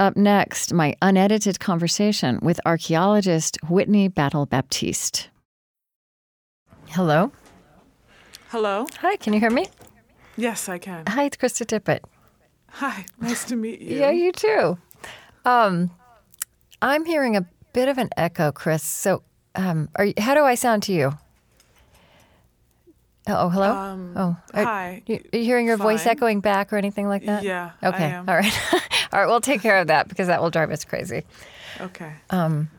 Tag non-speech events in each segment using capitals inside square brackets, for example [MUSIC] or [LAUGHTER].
Up next, my unedited conversation with archaeologist Whitney Battle Baptiste. Hello. Hello. Hi, can you hear me? Yes, I can. Hi, it's Krista Tippett. Hi, nice to meet you. Yeah, you too. Um, I'm hearing a bit of an echo, Chris. So, um, are you, how do I sound to you? Oh, hello. Um, oh, are, hi. You, are you hearing your voice echoing back or anything like that? Yeah, Okay. All right. [LAUGHS] All right. We'll take care of that because that will drive us crazy. Okay. Um,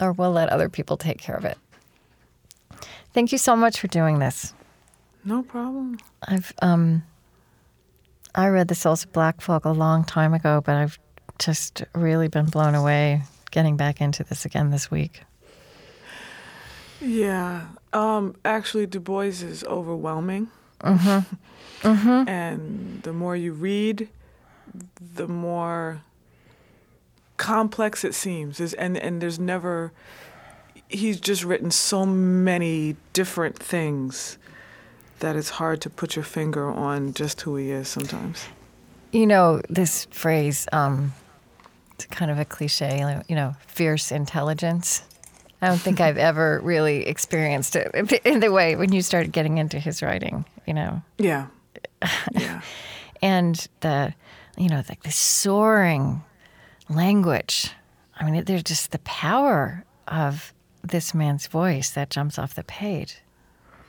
or we'll let other people take care of it. Thank you so much for doing this. No problem. I've um, I read The Souls of Black Folk a long time ago, but I've just really been blown away getting back into this again this week. Yeah. Um, actually, Du Bois is overwhelming. Mm-hmm. And the more you read, the more complex it seems. There's, and, and there's never, he's just written so many different things that it's hard to put your finger on just who he is sometimes. You know this phrase. Um, it's kind of a cliche. You know, fierce intelligence. I don't think I've ever really experienced it in the way when you started getting into his writing. You know. Yeah. [LAUGHS] Yeah. and the you know like the soaring language i mean there's just the power of this man's voice that jumps off the page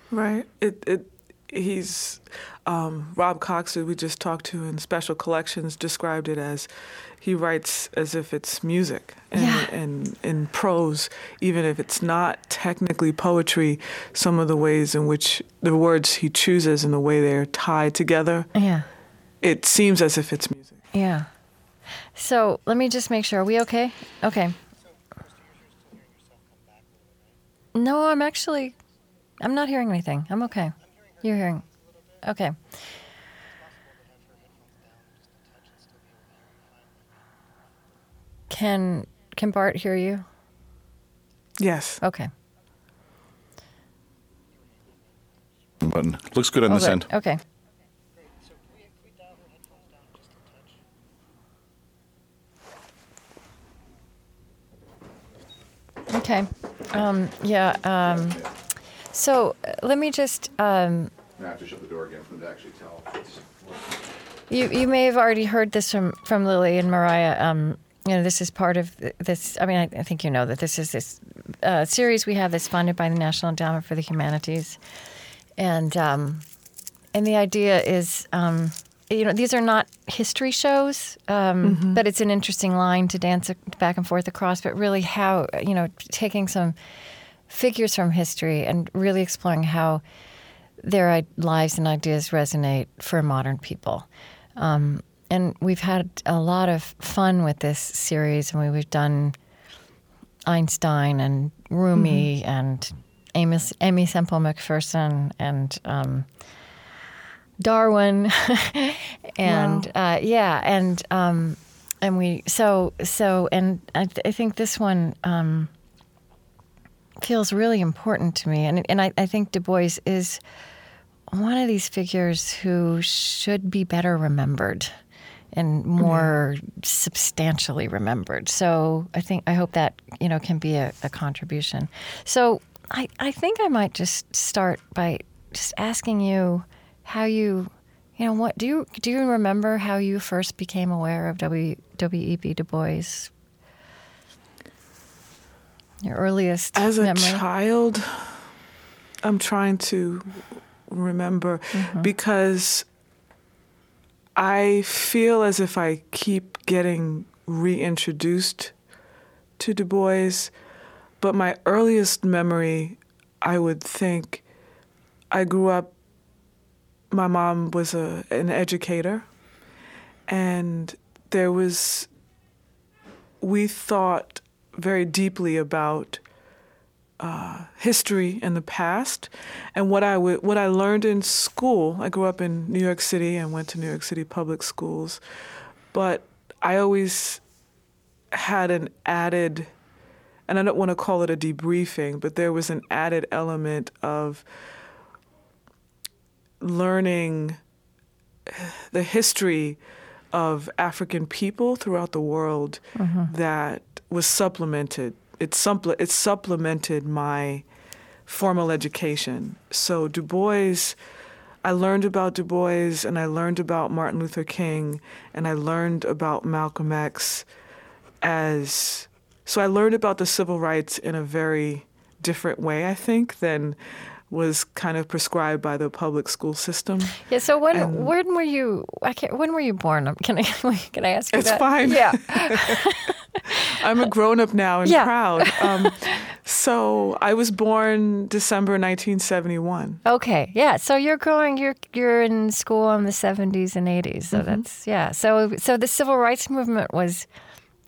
Right. It it he's um, Rob Cox, who we just talked to in Special Collections, described it as he writes as if it's music and, Yeah. and in prose, even if it's not technically poetry. Some of the ways in which the words he chooses and the way they're tied together, yeah it seems as if it's music. yeah so let me just make sure are we okay okay no i'm actually i'm not hearing anything i'm okay you're hearing okay can can bart hear you Yes. okay button. Looks good on Oh, this good. end. Okay. Okay. Um, yeah. Um, so uh, let me just. Um, I have to shut the door again for them to actually tell. you you may have already heard this from from Lily and Mariah. Um, you know, this is part of this. I mean, I, I think you know that this is this uh, series we have that's funded by the National Endowment for the Humanities, and um, and the idea is, um, you know, these are not history shows, um, but it's an interesting line to dance back and forth across. But really, how you know, taking some figures from history and really exploring how their lives and ideas resonate for modern people. Um, and we've had a lot of fun with this series, and we, we've done Einstein and Rumi and Amos, Aimee Semple McPherson and um, Darwin, [LAUGHS] and uh, yeah, and um, and we so so and I, th- I think this one. Um, feels really important to me. And, and I, I think Du Bois is one of these figures who should be better remembered and more substantially remembered. So I think I hope that you know can be a, a contribution. So I, I think I might just start by just asking you how you you know what do you do you remember how you first became aware of W W E B Du Bois? Your earliest As a memory? child, I'm trying to remember mm-hmm. because I feel as if I keep getting reintroduced to Du Bois, but my earliest memory, I would think, I grew up. My mom was a an educator, and there was. We thought very deeply about uh, history in the past, and what I w- what I learned in school. I grew up in New York City and went to New York City public schools, but I always had an added, and I don't want to call it a debriefing, but there was an added element of learning the history of African people throughout the world that was supplemented. It, supple- it supplemented my formal education. So Du Bois, I learned about Du Bois and I learned about Martin Luther King and I learned about Malcolm X as so I learned about the civil rights in a very different way, I think, than was kind of prescribed by the public school system. Yeah. So when And- when were you? I can't. When were you born? Can I [LAUGHS] can I ask you It's that? fine. Yeah. [LAUGHS] I'm a grown up now and Yeah. proud. [LAUGHS] Um, so I was born December 1971. Okay. Yeah. So you're growing. You're you're in school in the 70s and 80s. So Mm-hmm. that's yeah. So so the civil rights movement was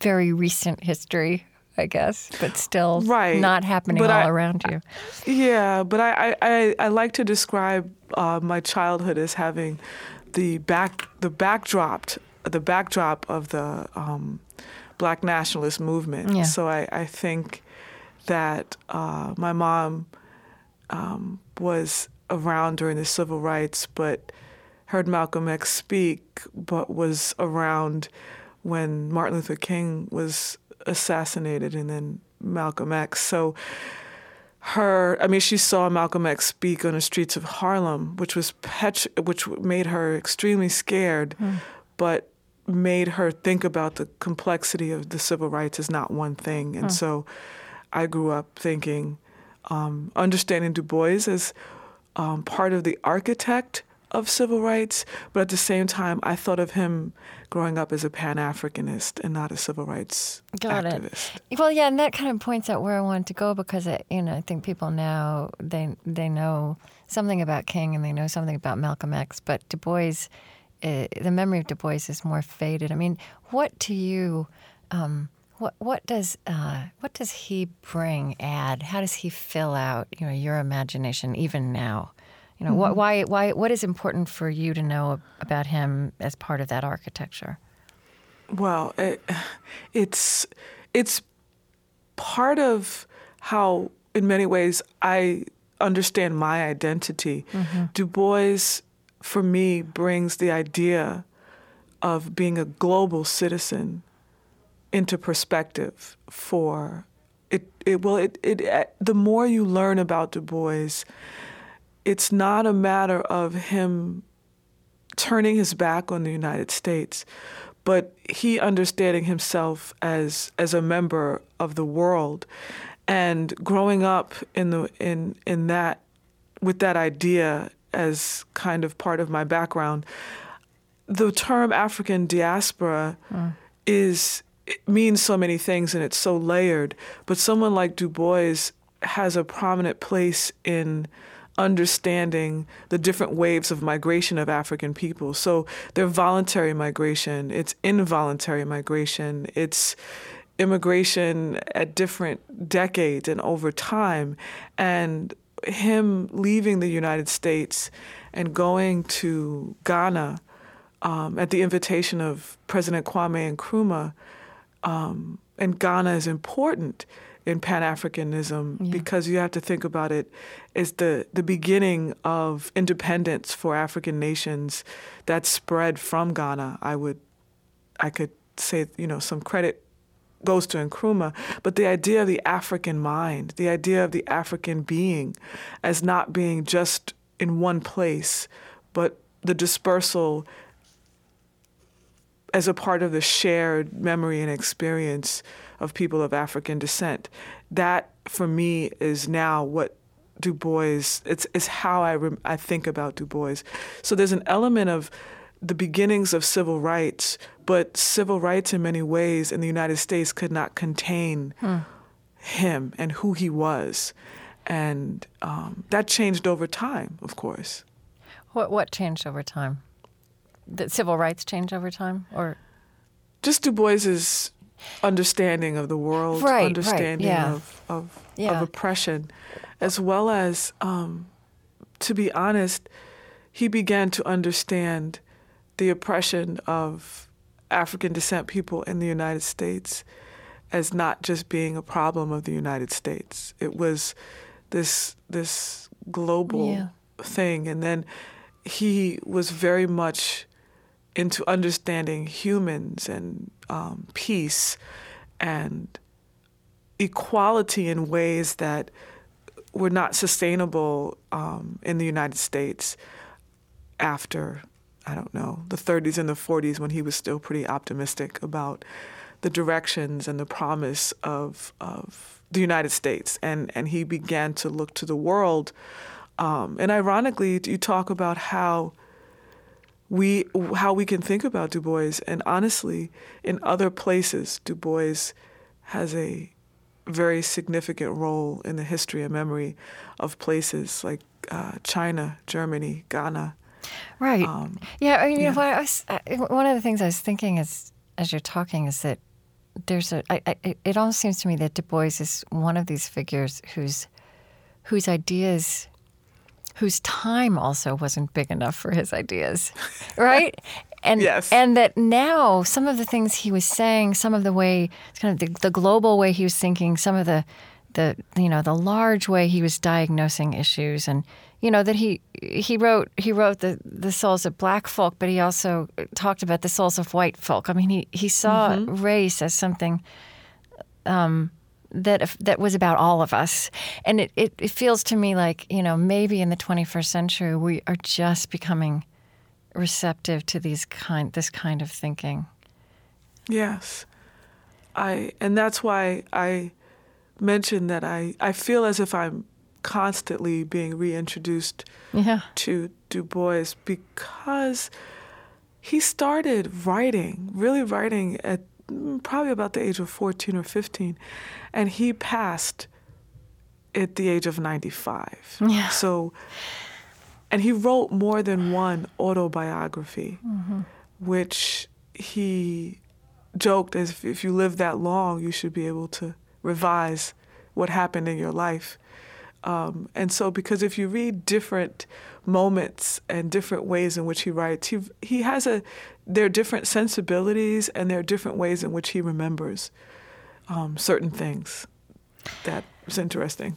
very recent history, I guess, but still Right. not happening But all I- around you. Yeah, but I, I, I, like to describe uh, my childhood as having the back the backdrop the backdrop of the um, black nationalist movement. Yeah. So I, I think that uh, my mom um, was around during the civil rights, but heard Malcolm X speak, but was around when Martin Luther King was assassinated, and then Malcolm X. So her i mean she saw malcolm x speak on the streets of harlem which was pet which made her extremely scared but made her think about the complexity of the civil rights as not one thing. And so i grew up thinking um, understanding du bois as um, part of the architect of civil rights but at the same time i thought of him growing up as a pan-africanist and not a civil rights Got activist it. Well, yeah, and that kind of points out where I wanted to go because it, you know I think people now they they know something about King and they know something about Malcolm X, but Du Bois, uh, the memory of Du Bois is more faded. I mean, what to you? Um, what what does uh, what does he bring? Add? How does he fill out? You know, your imagination even now. You know, what, mm-hmm. why why what is important for you to know about him as part of that architecture? Well, it, it's it's part of how, in many ways, I understand my identity. Mm-hmm. Du Bois, for me, brings the idea of being a global citizen into perspective for it. it well, it, it uh, the more you learn about Du Bois, it's not a matter of him turning his back on the United States, but he understanding himself as as a member of the world, and growing up in the in in that with that idea as kind of part of my background. The term African diaspora mm. is it means so many things and it's so layered, but someone like Du Bois has a prominent place in understanding the different waves of migration of African people. So they're voluntary migration, it's involuntary migration, it's immigration at different decades and over time. And him leaving the United States and going to Ghana um, at the invitation of President Kwame Nkrumah, um, and Ghana is important in Pan Africanism because you have to think about it as the, the beginning of independence for African nations that spread from Ghana. I would, I could say, you know, some credit goes to Nkrumah, but the idea of the African mind, the idea of the African being as not being just in one place, but the dispersal as a part of the shared memory and experience of people of African descent. That, for me, is now what Du Bois. It's is how I rem, I think about Du Bois. So there's an element of the beginnings of civil rights, but civil rights in many ways in the United States could not contain him and who he was, and um, that changed over time, of course. What what changed over time? Did civil rights change over time, or just Du Bois's understanding of the world, Right, right, understanding yeah. of, of, Yeah. of oppression, as well as, um, to be honest, he began to understand the oppression of African descent people in the United States as not just being a problem of the United States. It was this this global Yeah. thing, and then he was very much into understanding humans and um, peace and equality in ways that were not sustainable um, in the United States after, I don't know, the 30s and the 40s when he was still pretty optimistic about the directions and the promise of, of the United States. And, and he began to look to the world. Um, and ironically, you talk about how we how we can think about Du Bois, and honestly, in other places, Du Bois has a very significant role in the history and memory of places like uh, China, Germany, Ghana. Right. Um, yeah. I mean, you yeah. know, what I was, I, one of the things I was thinking is, as you're talking, is that there's a. I, I, it- it almost seems to me that Du Bois is one of these figures whose, whose ideas, whose time also wasn't big enough for his ideas, [LAUGHS] right? And Yes. and that now some of the things he was saying, some of the way, kind of the, the global way he was thinking, some of the, the you know the large way he was diagnosing issues, and you know that he he wrote he wrote the the souls of black folk, but he also talked about the souls of white folk. I mean, he he saw race as something um, that that was about all of us, and it, it it feels to me like you know maybe in the 21st century we are just becoming receptive to these kind this kind of thinking. Yes. I and that's why I mentioned that I, I feel as if I'm constantly being reintroduced Yeah. to Du Bois because he started writing, really writing at probably about the age of 14 or 15, and he passed at the age of 95. Yeah. So, and he wrote more than one autobiography, which he joked as if, if you live that long, you should be able to revise what happened in your life. Um, and so, because if you read different moments and different ways in which he writes, he he has a there are different sensibilities and there are different ways in which he remembers um, certain things. That was interesting.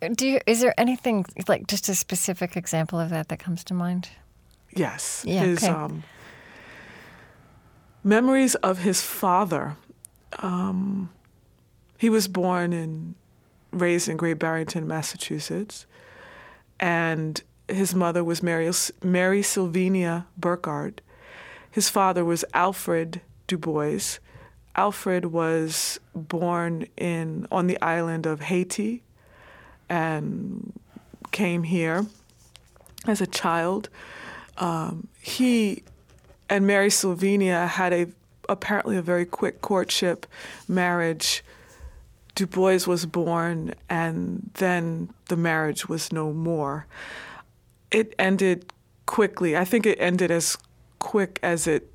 Do you, is there anything like just a specific example of that that comes to mind? Yes, Yeah, his okay. um, memories of his father. Um, he was born and raised in Great Barrington, Massachusetts, and his mother was Mary, Mary Sylvania Burghardt. His father was Alfred Du Bois. Alfred was born in on the island of Haiti and came here as a child. Um, he and Mary Sylvania had a apparently a very quick courtship marriage. Du Bois was born, and then the marriage was no more. It ended quickly. I think it ended as quick as it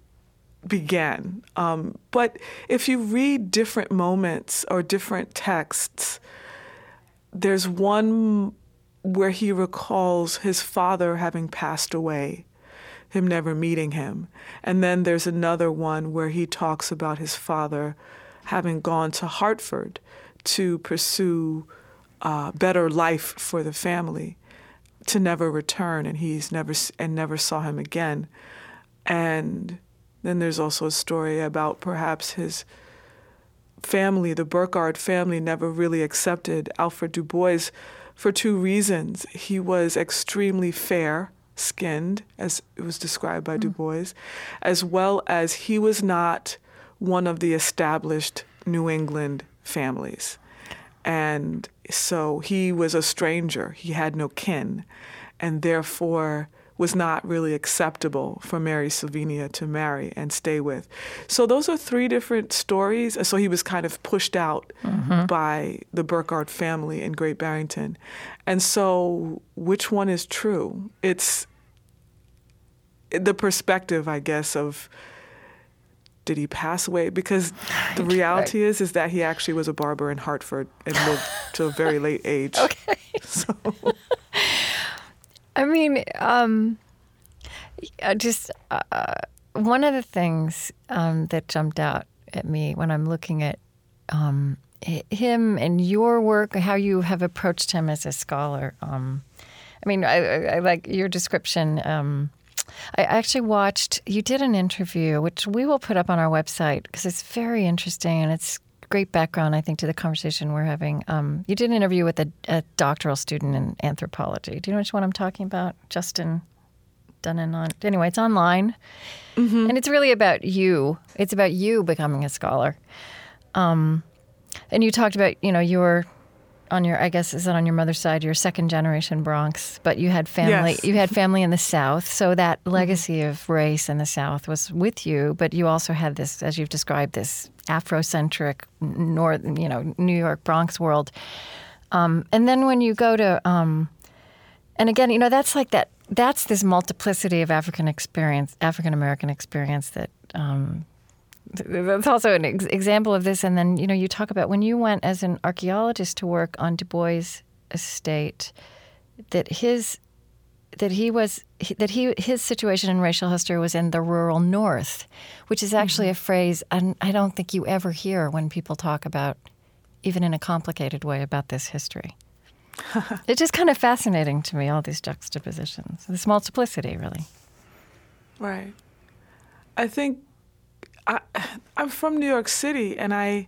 began. Um, but if you read different moments or different texts, there's one where he recalls his father having passed away, him never meeting him. And then there's another one where he talks about his father having gone to Hartford to pursue uh, better life for the family, to never return, and he's never and never saw him again. And then there's also a story about perhaps his family, the Burghardt family, never really accepted Alfred Du Bois for two reasons. He was extremely fair skinned, as it was described by Du hmm. Bois, as well as he was not one of the established New England families. And so he was a stranger, he had no kin, and therefore was not really acceptable for Mary Sylvania to marry and stay with. So those are three different stories. So he was kind of pushed out mm-hmm. by the Burghardt family in Great Barrington. And so which one is true? It's the perspective, I guess, of did he pass away? Because the reality is is that he actually was a barber in Hartford and lived to a very late age. [LAUGHS] Okay. So I mean, um, just uh, one of the things um, that jumped out at me when I'm looking at um, him and your work, how you have approached him as a scholar. Um, I mean, I, I, I like your description. I actually watched. You did an interview, which we will put up on our website because it's very interesting and it's great background, I think, to the conversation we're having. Um, you did an interview with a, a doctoral student in anthropology. Do you know which one I'm talking about? Justin Dunnavant. Anyway, it's online, and it's really about you. It's about you becoming a scholar. Um, and you talked about, you know, your on your, I guess, is it on your mother's side? Your second generation Bronx, but you had family. Yes. You had family in the South, so that legacy of race in the South was with you. But you also had this, as you've described, this Afrocentric North, you know, New York Bronx world. Um, and then when you go to, um, and again, you know, that's like that. That's this multiplicity of African experience, African American experience that um, that's also an ex- example of this. And then, you know, you talk about when you went as an archaeologist to work on Du Bois' estate, that his that he was that he his situation in racial history was in the rural north, which is actually mm-hmm. a phrase I, I don't think you ever hear when people talk about, even in a complicated way, about this history. [LAUGHS] it's just kind of fascinating to me all these juxtapositions, this multiplicity, really. Right. I think I, I'm from New York City, and I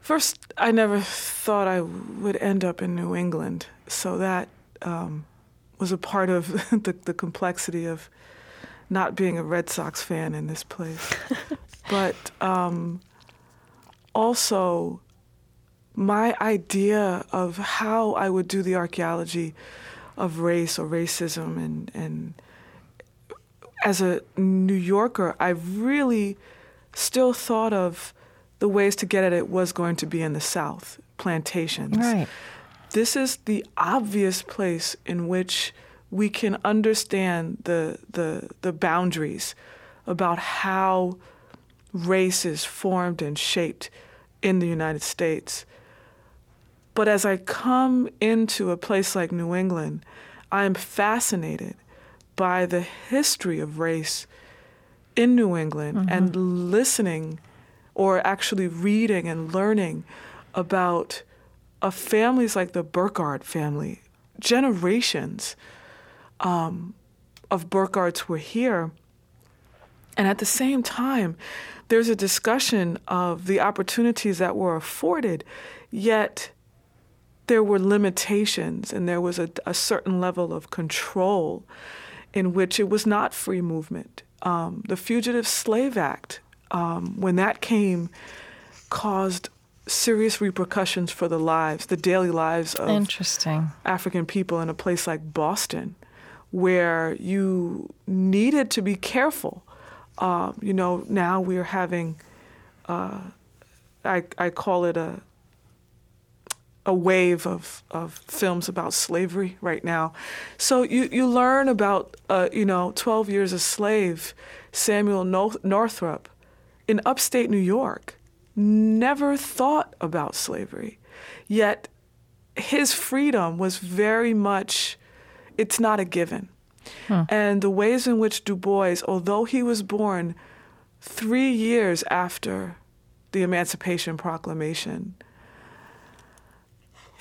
first I never thought I would end up in New England, so that um, was a part of [LAUGHS] the, the complexity of not being a Red Sox fan in this place. [LAUGHS] but um, also, my idea of how I would do the archaeology of race or racism and and as a New Yorker, I really still thought of the ways to get at it was going to be in the South, plantations. Right. This is the obvious place in which we can understand the the the boundaries about how race is formed and shaped in the United States. But as I come into a place like New England, I am fascinated by the history of race in New England and listening or actually reading and learning about families like the Burghardt family. Generations um, of Burghardts were here. And at the same time, there's a discussion of the opportunities that were afforded, yet there were limitations and there was a, a certain level of control in which it was not free movement. Um, the Fugitive Slave Act, um, when that came, caused serious repercussions for the lives, the daily lives of Interesting. African people in a place like Boston, where you needed to be careful. Um, you know, now we're having, uh, I, I call it a, a wave of, of films about slavery right now. So you, you learn about, uh, you know, 12 Years a Slave, Samuel North- Northrop in upstate New York, never thought about slavery. Yet his freedom was very much, it's not a given. And the ways in which Du Bois, although he was born three years after the Emancipation Proclamation,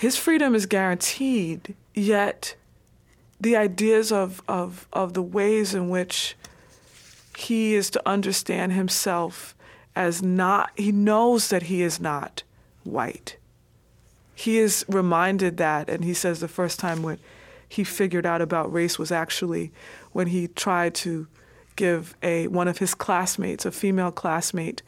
his freedom is guaranteed, yet the ideas of, of, of the ways in which he is to understand himself as not, he knows that he is not white. He is reminded that, and he says the first time when he figured out about race was actually when he tried to give a one of his classmates, a female classmate,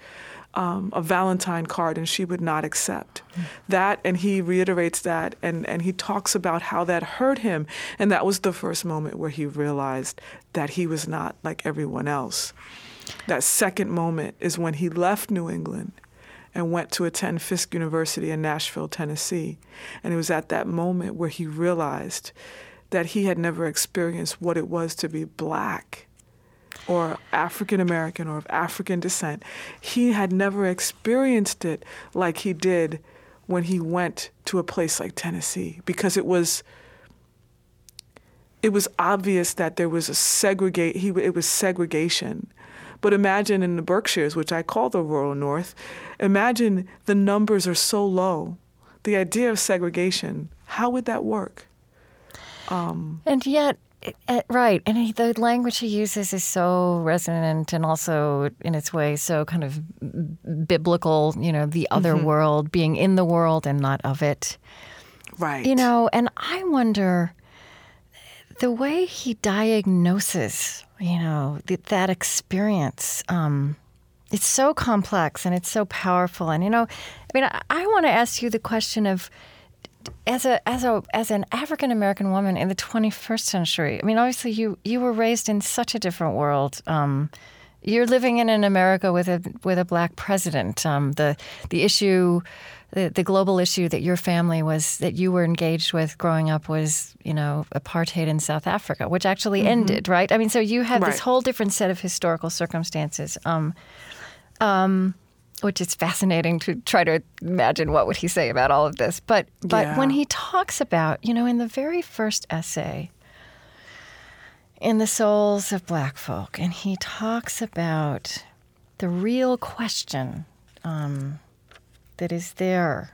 um, a Valentine card, and she would not accept that. And he reiterates that, and and he talks about how that hurt him, and that was the first moment where he realized that he was not like everyone else. That second moment is when he left New England and went to attend Fisk University in Nashville, Tennessee. And it was at that moment where he realized that he had never experienced what it was to be black or African American or of African descent, he had never experienced it like he did when he went to a place like Tennessee because it was it was obvious that there was a segregate he it was segregation. But imagine in the Berkshires which I call the rural north imagine the numbers are so low. The idea of segregation how would that work? Um, and yet, it- it- right, and he, the language he uses is so resonant and also, in its way, so kind of biblical. You know, the other world, being in the world and not of it. right You know, and I wonder the way he diagnoses, you know, th- that experience. Um, it's so complex and it's so powerful. And you know, I mean, I, I want to ask you the question of as a as a as an African American woman in the 21st century. I mean, obviously you you were raised in such a different world. Um, you're living in an America with a with a black president. Um, the the issue, the, the global issue that your family was that you were engaged with growing up was you know apartheid in South Africa, which actually ended, right? I mean, so you have this whole different set of historical circumstances. Um, um, which is fascinating to try to imagine what would he say about all of this. But but Yeah. when he talks about, you know, in the very first essay, in the souls of black folk, and he talks about the real question um, that is there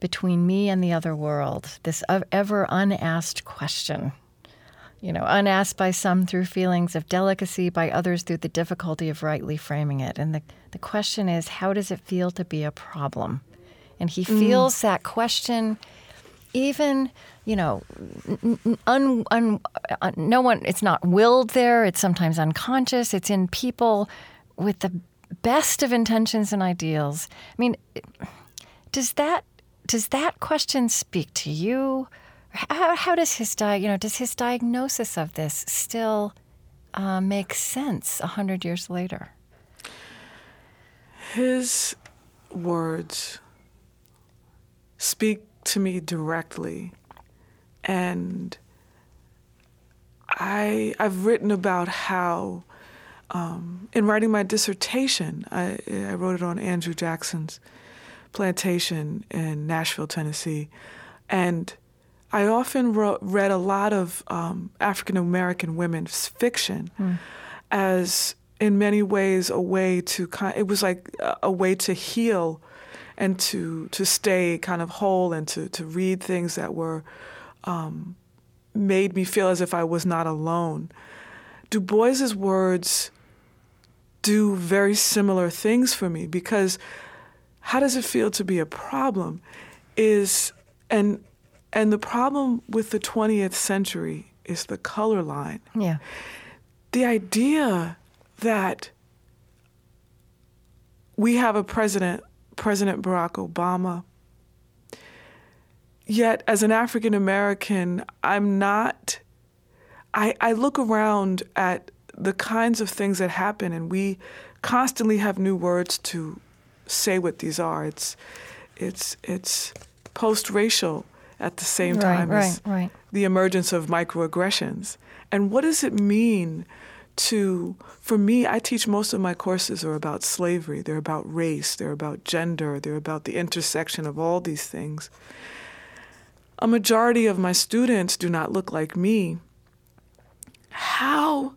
between me and the other world, this ever unasked question. You know, unasked by some through feelings of delicacy, by others through the difficulty of rightly framing it. And the, the question is, how does it feel to be a problem? And he feels that question even you know n- n- un, un, uh, no one it's not willed there. It's sometimes unconscious. It's in people with the best of intentions and ideals. I mean does that does that question speak to you how, how does his di- you know does his diagnosis of this still uh, make sense a hundred years later? His words speak to me directly and I I've written about how um, in writing my dissertation I, I wrote it on Andrew Jackson's plantation in Nashville, Tennessee, and I often wrote, read a lot of um, African American women's fiction as in many ways a way to kind it was like a, a way to heal and to to stay kind of whole and to to read things that were um, made me feel as if I was not alone. Du Bois's words do very similar things for me because how does it feel to be a problem is and and the problem with the 20th century is the color line yeah the idea that we have a president, President Barack Obama, yet as an African American, I'm not, I, I look around at the kinds of things that happen, and we constantly have new words to say what these are. It's, it's, it's post racial at the same Right, time as right, right. the emergence of microaggressions. And what does it mean to, for me, I teach most of my courses are about slavery, they're about race, they're about gender, they're about the intersection of all these things. A majority of my students do not look like me. How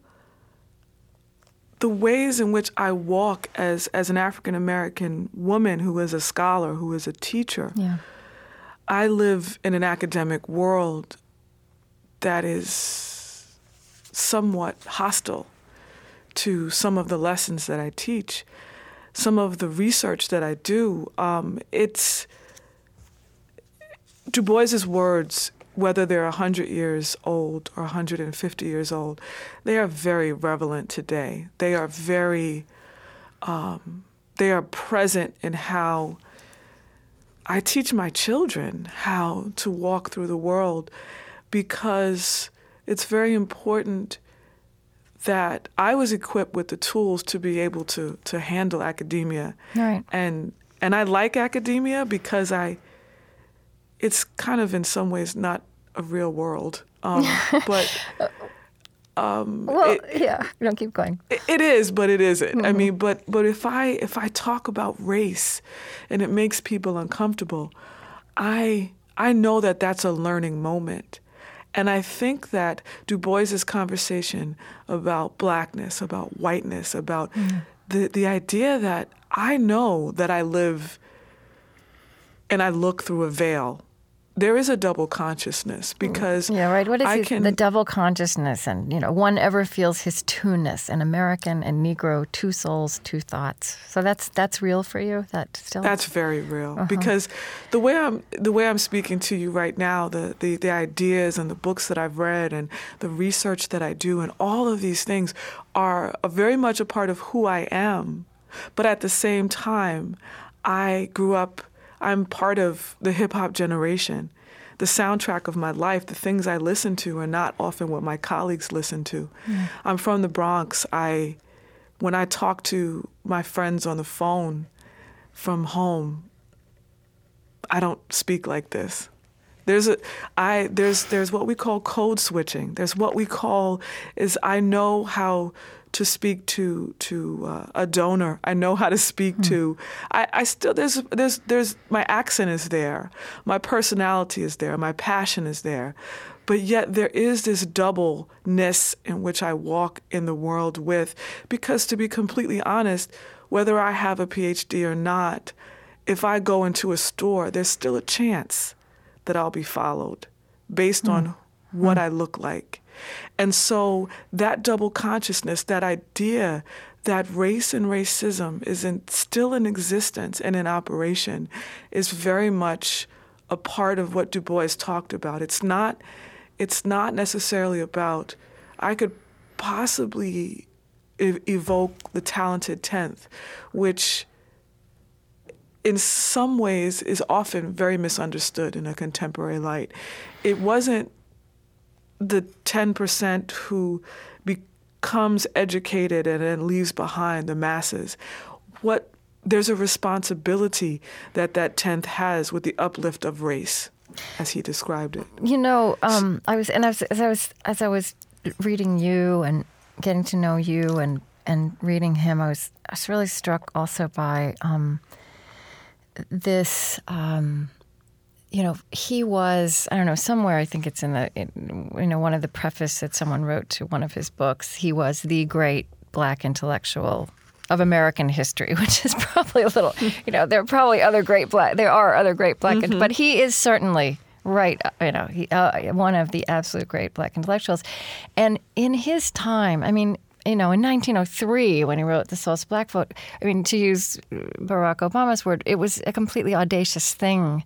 the ways in which I walk as, as an African American woman who is a scholar, who is a teacher, yeah I live in an academic world that is somewhat hostile to some of the lessons that I teach, some of the research that I do. Um, it's Du Bois's words, whether they're 100 years old or 150 years old, they are very relevant today. They are very, um, they are present in how I teach my children how to walk through the world because it's very important that I was equipped with the tools to be able to to handle academia. Right. And and I like academia because I it's kind of in some ways not a real world. Um, [LAUGHS] but Um, well, it- yeah. You don't keep going. It- It is, but it isn't. I mm-hmm. mean, but but if I if I talk about race, and it makes people uncomfortable, I I know that that's a learning moment, and I think that Du Bois's conversation about blackness, about whiteness, about mm-hmm. the the idea that I know that I live, and I look through a veil. There is a double consciousness mm. because Yeah, right. What is I his- can, the double consciousness? And, you know, one ever feels his two-ness, an American and Negro, two souls, two thoughts. So that's that's real for you? That still? That's very real uh-huh. because the way I'm the way I'm speaking to you right now, the, the the ideas and the books that I've read and the research that I do and all of these things are a very much a part of who I am. But at the same time, I grew up I'm part of the hip hop generation. The soundtrack of my life, the things I listen to are not often what my colleagues listen to. Hmm. I'm from the Bronx. I when I talk to my friends on the phone from home, I don't speak like this. There's a I there's there's what we call code switching. There's what we call is I know how to speak to to uh, a donor. I know how to speak hmm. to. I, I still there's there's there's my accent is there, my personality is there, my passion is there, but yet there is this doubleness in which I walk in the world with, because to be completely honest, whether I have a PhD or not, if I go into a store, there's still a chance that I'll be followed based hmm. on what hmm. I look like. And so that double consciousness, that idea that race and racism is in, still in existence and in operation, is very much a part of what Du Bois talked about. It's not, it's not necessarily about, I could possibly evoke the talented tenth, which in some ways is often very misunderstood in a contemporary light. It wasn't the 10% who becomes educated and then leaves behind the masses. What there's a responsibility that that 10th has with the uplift of race as he described it. You know, um, I was, and as I was, as I was reading you and getting to know you and and reading him, I was, I was really struck also by um, this. Um, you know, he was, I don't know, somewhere, I think it's in the, in, you know, one of the preface that someone wrote to one of his books, he was the great black intellectual of American history, [LAUGHS] which is probably a little, you know, there are probably other great black, there are other great black, but he is certainly right, you know, he, uh, one of the absolute great black intellectuals. And in his time, I mean, you know, in 1903, when he wrote The Souls of Black Folk, I mean, to use Barack Obama's word, it was a completely audacious thing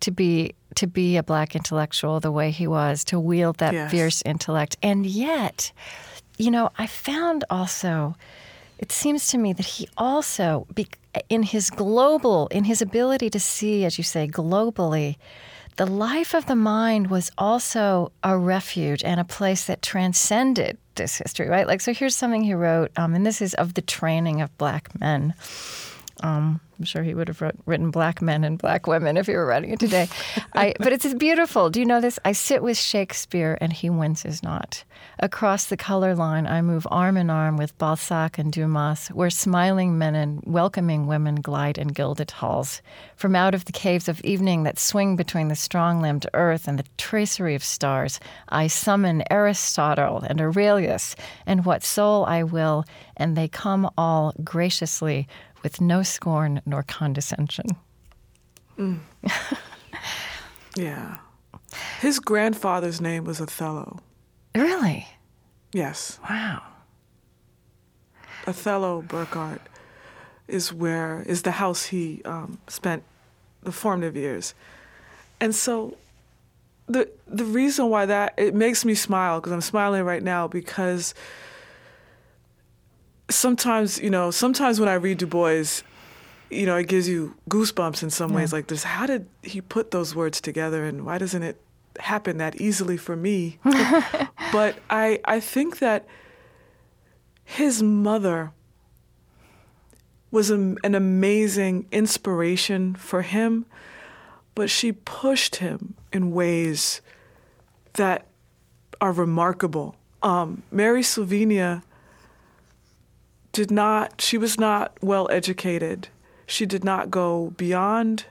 to be to be a black intellectual the way he was, to wield that Yes. fierce intellect. And yet, you know, I found also, it seems to me that he also, in his global, in his ability to see, as you say, globally, the life of the mind was also a refuge and a place that transcended this history, right? Like, so here's something he wrote, um, and this is of the training of black men. Um, I'm sure he would have wrote, written black men and black women if he were writing it today. I, [LAUGHS] but it's beautiful. Do you know this? I sit with Shakespeare and he winces not. Across the color line, I move arm in arm with Balzac and Dumas, where smiling men and welcoming women glide in gilded halls. From out of the caves of evening that swing between the strong limbed earth and the tracery of stars, I summon Aristotle and Aurelius and what soul I will, and they come all graciously with no scorn nor condescension. [LAUGHS] Yeah. His grandfather's name was Othello. Really? Yes. Wow. Othello Burghardt is where is the house he um, spent the formative years, and so the the reason why that it makes me smile because I'm smiling right now because sometimes you know sometimes when I read Du Bois, you know it gives you goosebumps in some ways like this. How did he put those words together, and why doesn't it happen that easily for me? [LAUGHS] but I I think that his mother was a, an amazing inspiration for him, but she pushed him in ways that are remarkable Um, Mary Sylvania did not, she was not well educated. She did not go beyond,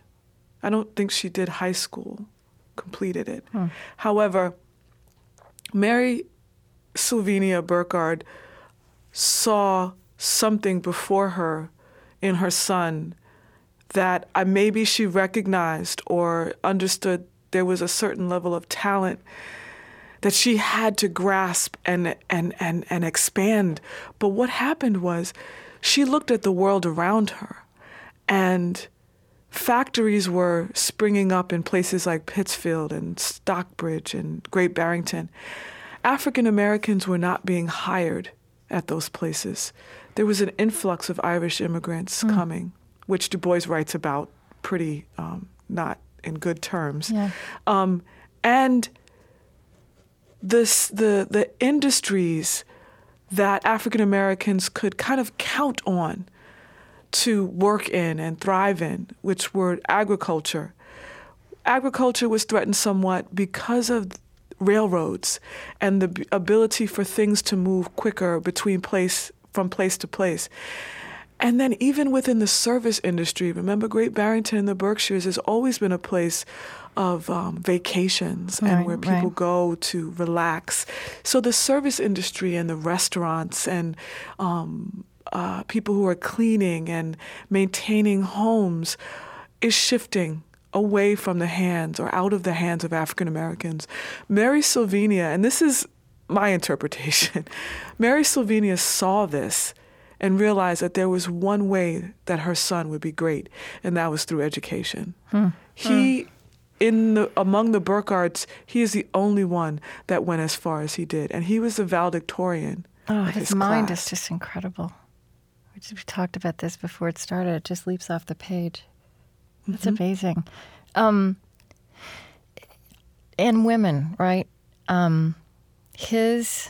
I don't think she did high school, completed it. Hmm. However, Mary Sylvania Burghardt saw something before her in her son that maybe she recognized or understood there was a certain level of talent that she had to grasp and, and, and, and expand. But what happened was she looked at the world around her and factories were springing up in places like Pittsfield and Stockbridge and Great Barrington. African Americans were not being hired at those places. There was an influx of Irish immigrants coming, which Du Bois writes about pretty um, not in good terms. Yeah. Um, and this, the, the industries that African Americans could kind of count on to work in and thrive in, which were agriculture. Agriculture was threatened somewhat because of railroads and the ability for things to move quicker between place from place to place. And then even within the service industry, remember Great Barrington in the Berkshires has always been a place of um, vacations and where people right. go to relax. So the service industry and the restaurants and um, uh, people who are cleaning and maintaining homes is shifting away from the hands or out of the hands of African Americans. Mary Silvina, and this is my [LAUGHS] interpretation, Mary Silvina saw this and realized that there was one way that her son would be great, and that was through education. He, in the among the Burghardts, he is the only one that went as far as he did, and he was the valedictorian. Oh, his, his mind class. is just incredible. We just we talked about this before it started. It just leaps off the page. That's Mm-hmm. amazing. Um, and women, right? Um, his,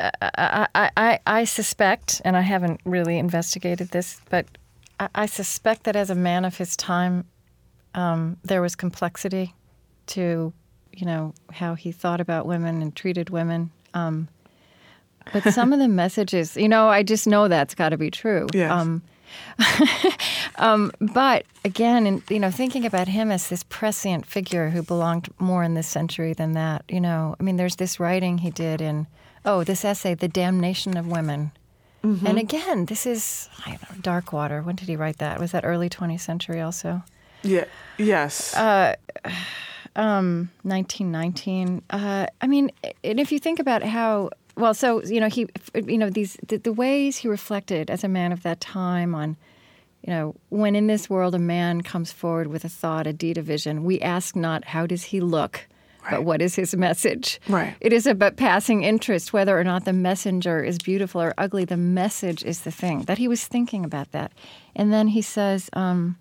I, I, I, I suspect, and I haven't really investigated this, but I, I suspect that as a man of his time, um, there was complexity to, you know, how he thought about women and treated women. Um, but [LAUGHS] some of the messages, you know, I just know that's got to be true. Yes. Um, [LAUGHS] um, but again, in, you know, thinking about him as this prescient figure who belonged more in this century than that, you know, I mean, there's this writing he did in, oh, this essay, The Damnation of Women. And again, this is, I don't know, Darkwater. When did he write that? Was that early 20th century also? Yeah. Yes. Uh, [SIGHS] um, 1919. Uh, I mean, and if you think about how well, so you know, he, you know, these the, the ways he reflected as a man of that time on, you know, when in this world a man comes forward with a thought, a deed, a vision, we ask not how does he look, but what is his message. Right. It is about passing interest, whether or not the messenger is beautiful or ugly. The message is the thing that he was thinking about that, and then he says. Um,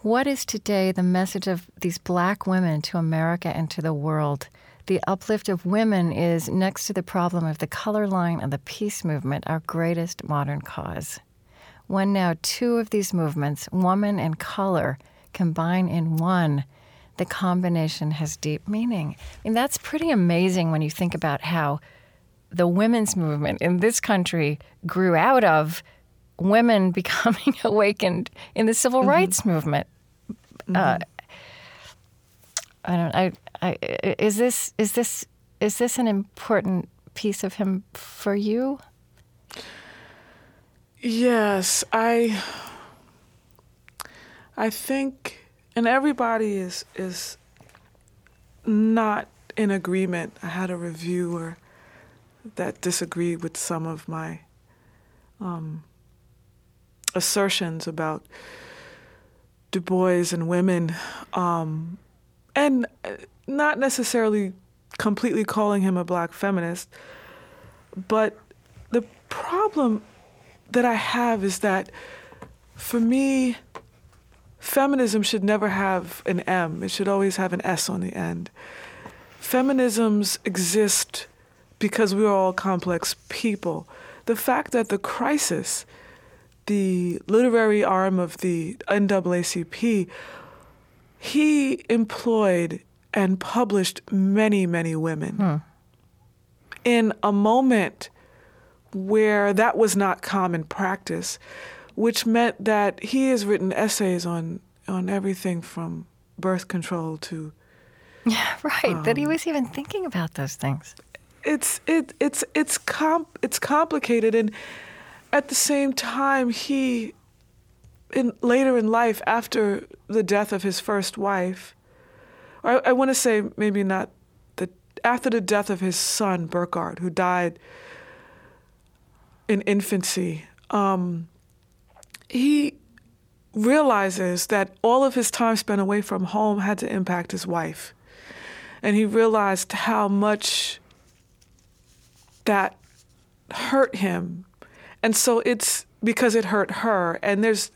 what is today the message of these black women to America and to the world? The uplift of women is, next to the problem of the color line and the peace movement, our greatest modern cause. When now two of these movements, woman and color, combine in one, the combination has deep meaning. I mean, that's pretty amazing when you think about how the women's movement in this country grew out of women [LAUGHS] becoming awakened in the civil rights movement. Uh, I don't. I, I. Is this. Is this. Is this an important piece of him for you? Yes, I I think and everybody is is not in agreement. I had a reviewer that disagreed with some of my um, assertions about Du Bois and women, um, and uh, not necessarily completely calling him a black feminist, but the problem that I have is that for me, feminism should never have an M. It should always have an S on the end. Feminisms exist because we are all complex people. The fact that the crisis, the literary arm of the NAACP, he employed and published many, many women. Hmm. in a moment where that was not common practice, which meant that he has written essays on on everything from birth control to Yeah, [LAUGHS] right. that Um, he was even thinking about those things. it's it it's it's comp it's complicated and at the same time he in later in life after the death of his first wife or I, I want to say maybe not the after the death of his son Burghardt who died in infancy um, he realizes that all of his time spent away from home had to impact his wife and he realized how much that hurt him. And so it's because it hurt her. And there's,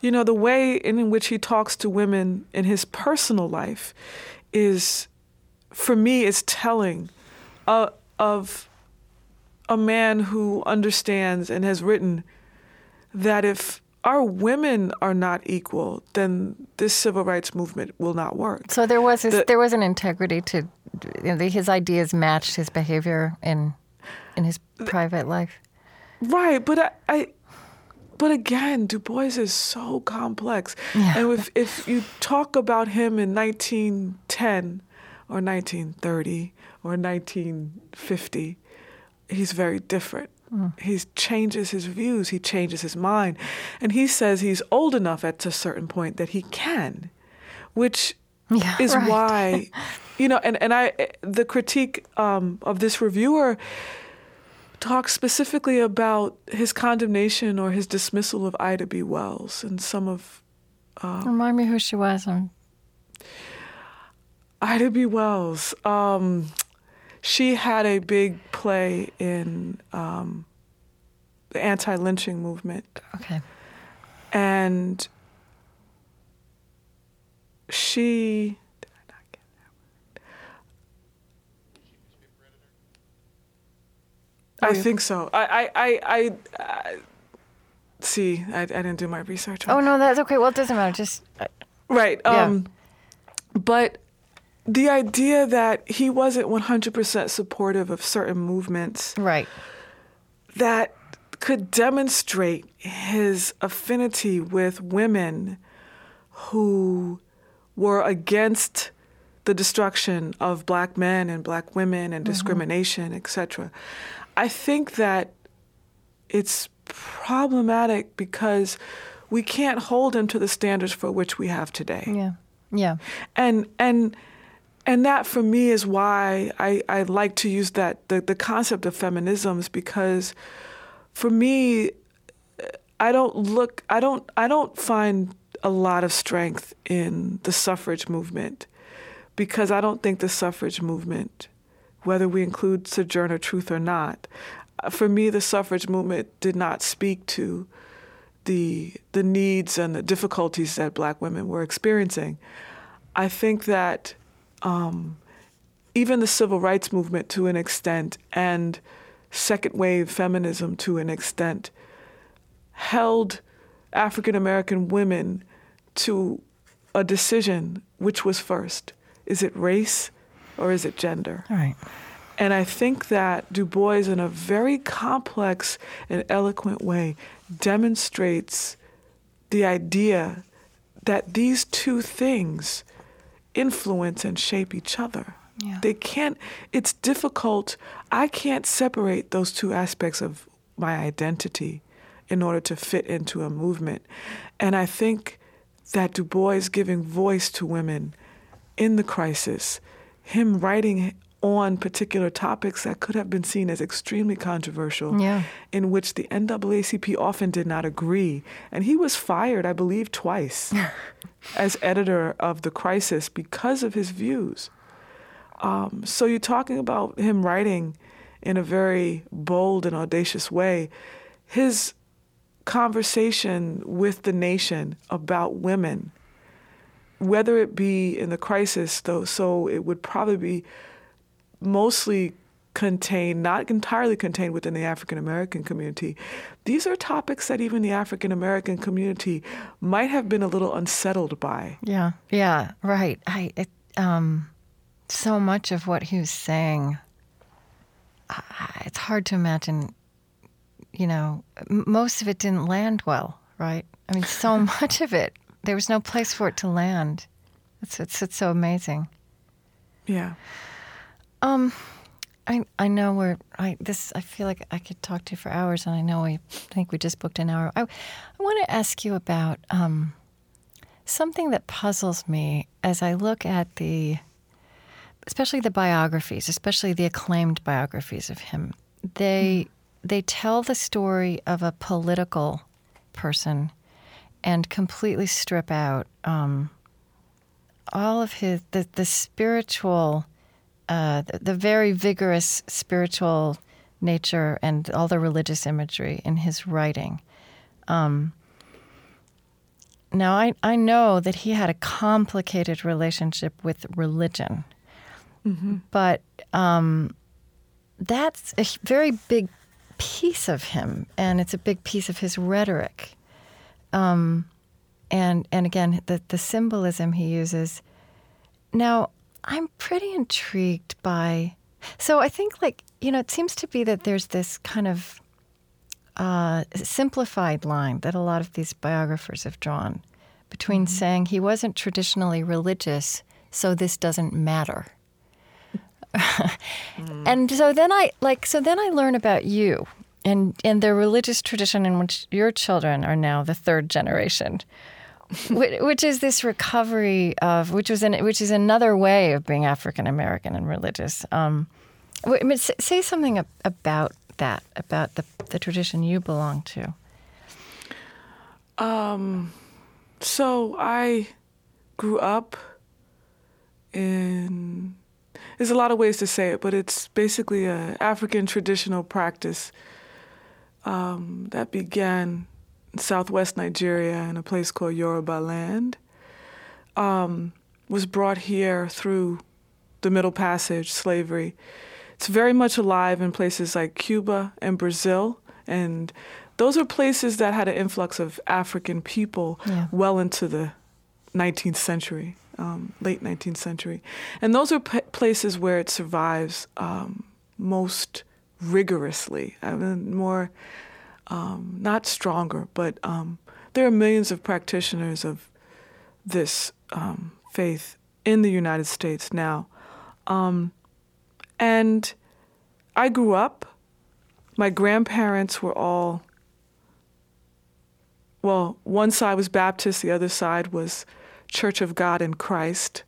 you know, the way in which he talks to women in his personal life is, for me, is telling uh, of a man who understands and has written that if our women are not equal, then this civil rights movement will not work. So there was this, The- there was an integrity to you know, his ideas matched his behavior in in his private life. Right, but I, I but again, Du Bois is so complex. Yeah. And if if you talk about him in 1910 or 1930 or 1950, he's very different. He changes his views, he changes his mind. And he says he's old enough at a certain point that he can, which [LAUGHS] Yeah, is right. why, [LAUGHS] you know, and, and I, the critique um, of this reviewer talks specifically about his condemnation or his dismissal of Ida B. Wells and some of Remind me who she was. Um, Ida B. Wells. Um, she had a big play in um, the anti-lynching movement, okay. and she. Did I not get that word? I think so. I I I, I, I see. I, I didn't do my research. on Oh no, that's okay. Well, it doesn't matter. Just uh, Right. Yeah. Um, but the idea that he wasn't 100% supportive of certain movements right. that could demonstrate his affinity with women who were against the destruction of black men and black women and mm-hmm. discrimination, etc. I think that it's problematic because we can't hold him to the standards for which we have today Yeah. Yeah. and and and that for me is why I, I like to use that the, the concept of feminisms because for me I don't look I don't I don't find a lot of strength in the suffrage movement because I don't think the suffrage movement whether we include sojourner truth or not for me the suffrage movement did not speak to the the needs and the difficulties that black women were experiencing. I think that um, even the civil rights movement, to an extent, and second wave feminism, to an extent, held African American women to a decision which was first. Is it race or is it gender? All right. And I think that Du Bois, in a very complex and eloquent way, demonstrates the idea that these two things influence and shape each other. Yeah. They can't, it's difficult. I can't separate those two aspects of my identity in order to fit into a movement. And I think that Du Bois giving voice to women in the crisis, him writing on particular topics that could have been seen as extremely controversial, Yeah. in which the NAACP often did not agree. And he was fired, I believe, twice [LAUGHS] as editor of The Crisis because of his views. Um, so you're talking about him writing in a very bold and audacious way. His conversation with the nation about women, whether it be in the crisis, though, so it would probably be mostly contained, not entirely contained within the African American community. These are topics that even the African American community might have been a little unsettled by. Yeah. Yeah. Right. I. It, um, so much of what he was saying. It's hard to imagine. You know, m- most of it didn't land well, right? I mean, so [LAUGHS] much of it there was no place for it to land. It's it's, it's so amazing. Yeah. Um, I I know we're I this I feel like I could talk to you for hours, and I know we think we just booked an hour. I I want to ask you about um something that puzzles me as I look at the especially the biographies, especially the acclaimed biographies of him. They they tell the story of a political person and completely strip out um, all of his the, the spiritual uh, the, the very vigorous spiritual nature and all the religious imagery in his writing. Um, now, I, I know that he had a complicated relationship with religion, but um, that's a very big piece of him, and it's a big piece of his rhetoric. Um, and and again, the the symbolism he uses. Now, I'm pretty intrigued by. So I think, like you know, it seems to be that there's this kind of uh, simplified line that a lot of these biographers have drawn between saying he wasn't traditionally religious, so this doesn't matter. And so then I like so then I learn about you and and the religious tradition in which your children are now the third generation, [LAUGHS] which, is this recovery of which was an, which is another way of being African American and religious. Um, I mean, say something about that about the the tradition you belong to. So I grew up in. There's a lot of ways to say it, but it's basically a African traditional practice um, that began southwest Nigeria in a place called Yoruba land. Um, was brought here through the Middle Passage, slavery. It's very much alive in places like Cuba and Brazil, and those are places that had an influx of African people Yeah. well into the 19th century, um, late 19th century. And those are p- places where it survives um, most rigorously, I mean, more, um, not stronger, but um, there are millions of practitioners of this um, faith in the United States now. Um, and I grew up, my grandparents were all, well, one side was Baptist, the other side was Church of God in Christ,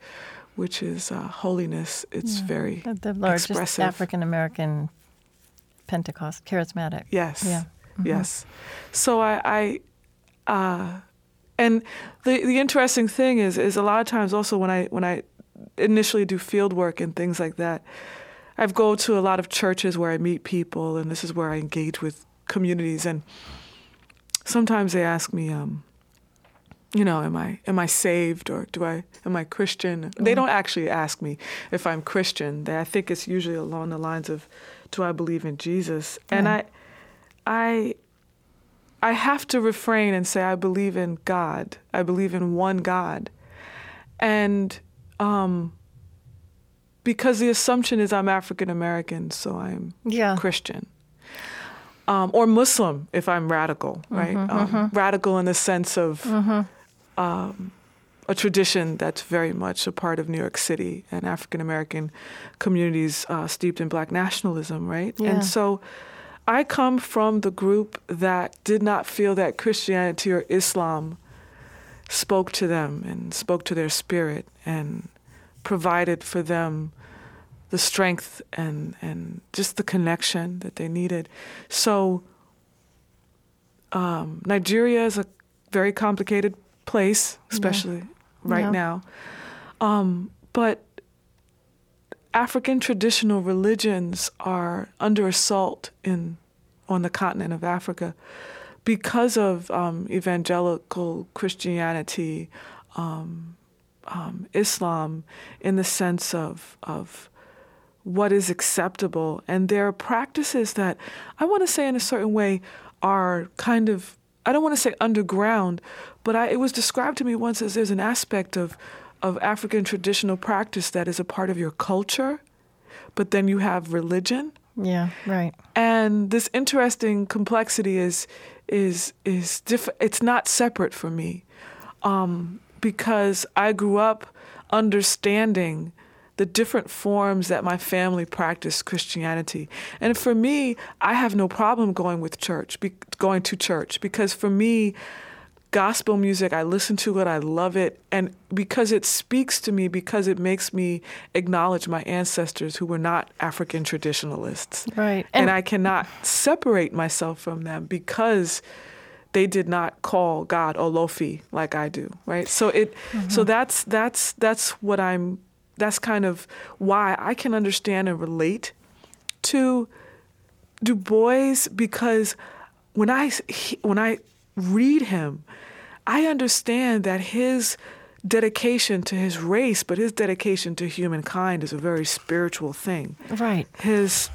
which is uh, holiness. It's very The, the largest expressive. African American Pentecost charismatic. Yes. Yeah. Yes. So I, I uh, and the the interesting thing is is a lot of times also when I when I initially do field work and things like that, I've go to a lot of churches where I meet people and this is where I engage with communities and sometimes they ask me, um, you know, am I am I saved or do I am I Christian? They don't actually ask me if I'm Christian. They, I think it's usually along the lines of, do I believe in Jesus? And I, I, I have to refrain and say I believe in God. I believe in one God, and um, because the assumption is I'm African American, so I'm Yeah. Christian. Um, or Muslim if I'm radical, right? um, Radical in the sense of um, a tradition that's very much a part of New York City and African American communities uh, steeped in black nationalism, right? Yeah. And so I come from the group that did not feel that Christianity or Islam spoke to them and spoke to their spirit and provided for them the strength and, and just the connection that they needed. So um, Nigeria is a very complicated place, especially right Yeah. now. Um, but African traditional religions are under assault in on the continent of Africa because of um, evangelical Christianity, um, um, Islam, in the sense of of what is acceptable, and there are practices that I want to say in a certain way are kind of I don't want to say underground, but I, it was described to me once as there's an aspect of of African traditional practice that is a part of your culture, but then you have religion, Yeah, right. And this interesting complexity is is is diff- it's not separate for me um, because I grew up understanding the different forms that my family practiced Christianity. And for me, I have no problem going with church, be, going to church because for me, gospel music, I listen to it, I love it, and because it speaks to me, because it makes me acknowledge my ancestors who were not African traditionalists. Right. And, And- I cannot separate myself from them because they did not call God Olofi like I do, right? So it so mm-hmm. that's that's that's what I'm that's kind of why I can understand and relate to Du Bois because when I when I read him, I understand that his dedication to his race, but his dedication to humankind is a very spiritual thing. Right. His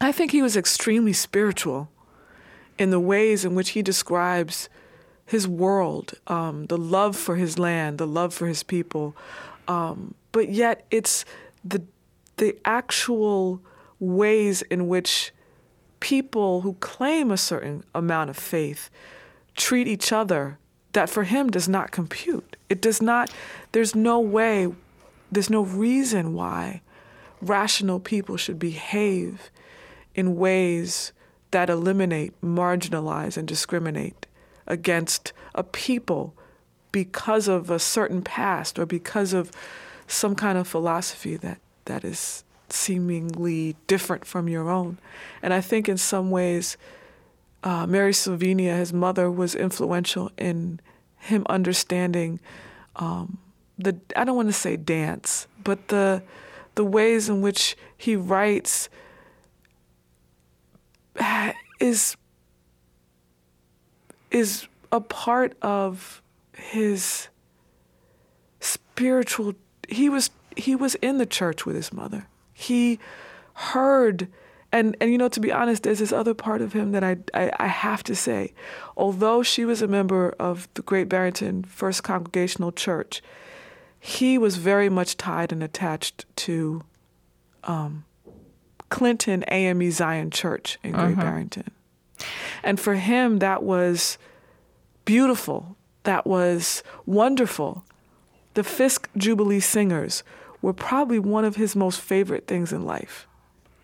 I think he was extremely spiritual in the ways in which he describes his world, um, the love for his land, the love for his people, um, but yet it's the the actual ways in which people who claim a certain amount of faith treat each other that for him does not compute. It does not. There's no way. There's no reason why rational people should behave in ways that eliminate, marginalize, and discriminate against a people because of a certain past or because of some kind of philosophy that, that is seemingly different from your own. And I think in some ways, uh, Mary Silvina, his mother, was influential in him understanding um, the I don't want to say dance, but the the ways in which he writes [SIGHS] is is a part of his spiritual he was he was in the church with his mother. He heard and and you know to be honest there's this other part of him that I, I I have to say. Although she was a member of the Great Barrington First Congregational Church he was very much tied and attached to um, Clinton AME Zion Church in Great Barrington. And for him that was beautiful. That was wonderful. The Fisk Jubilee Singers were probably one of his most favorite things in life.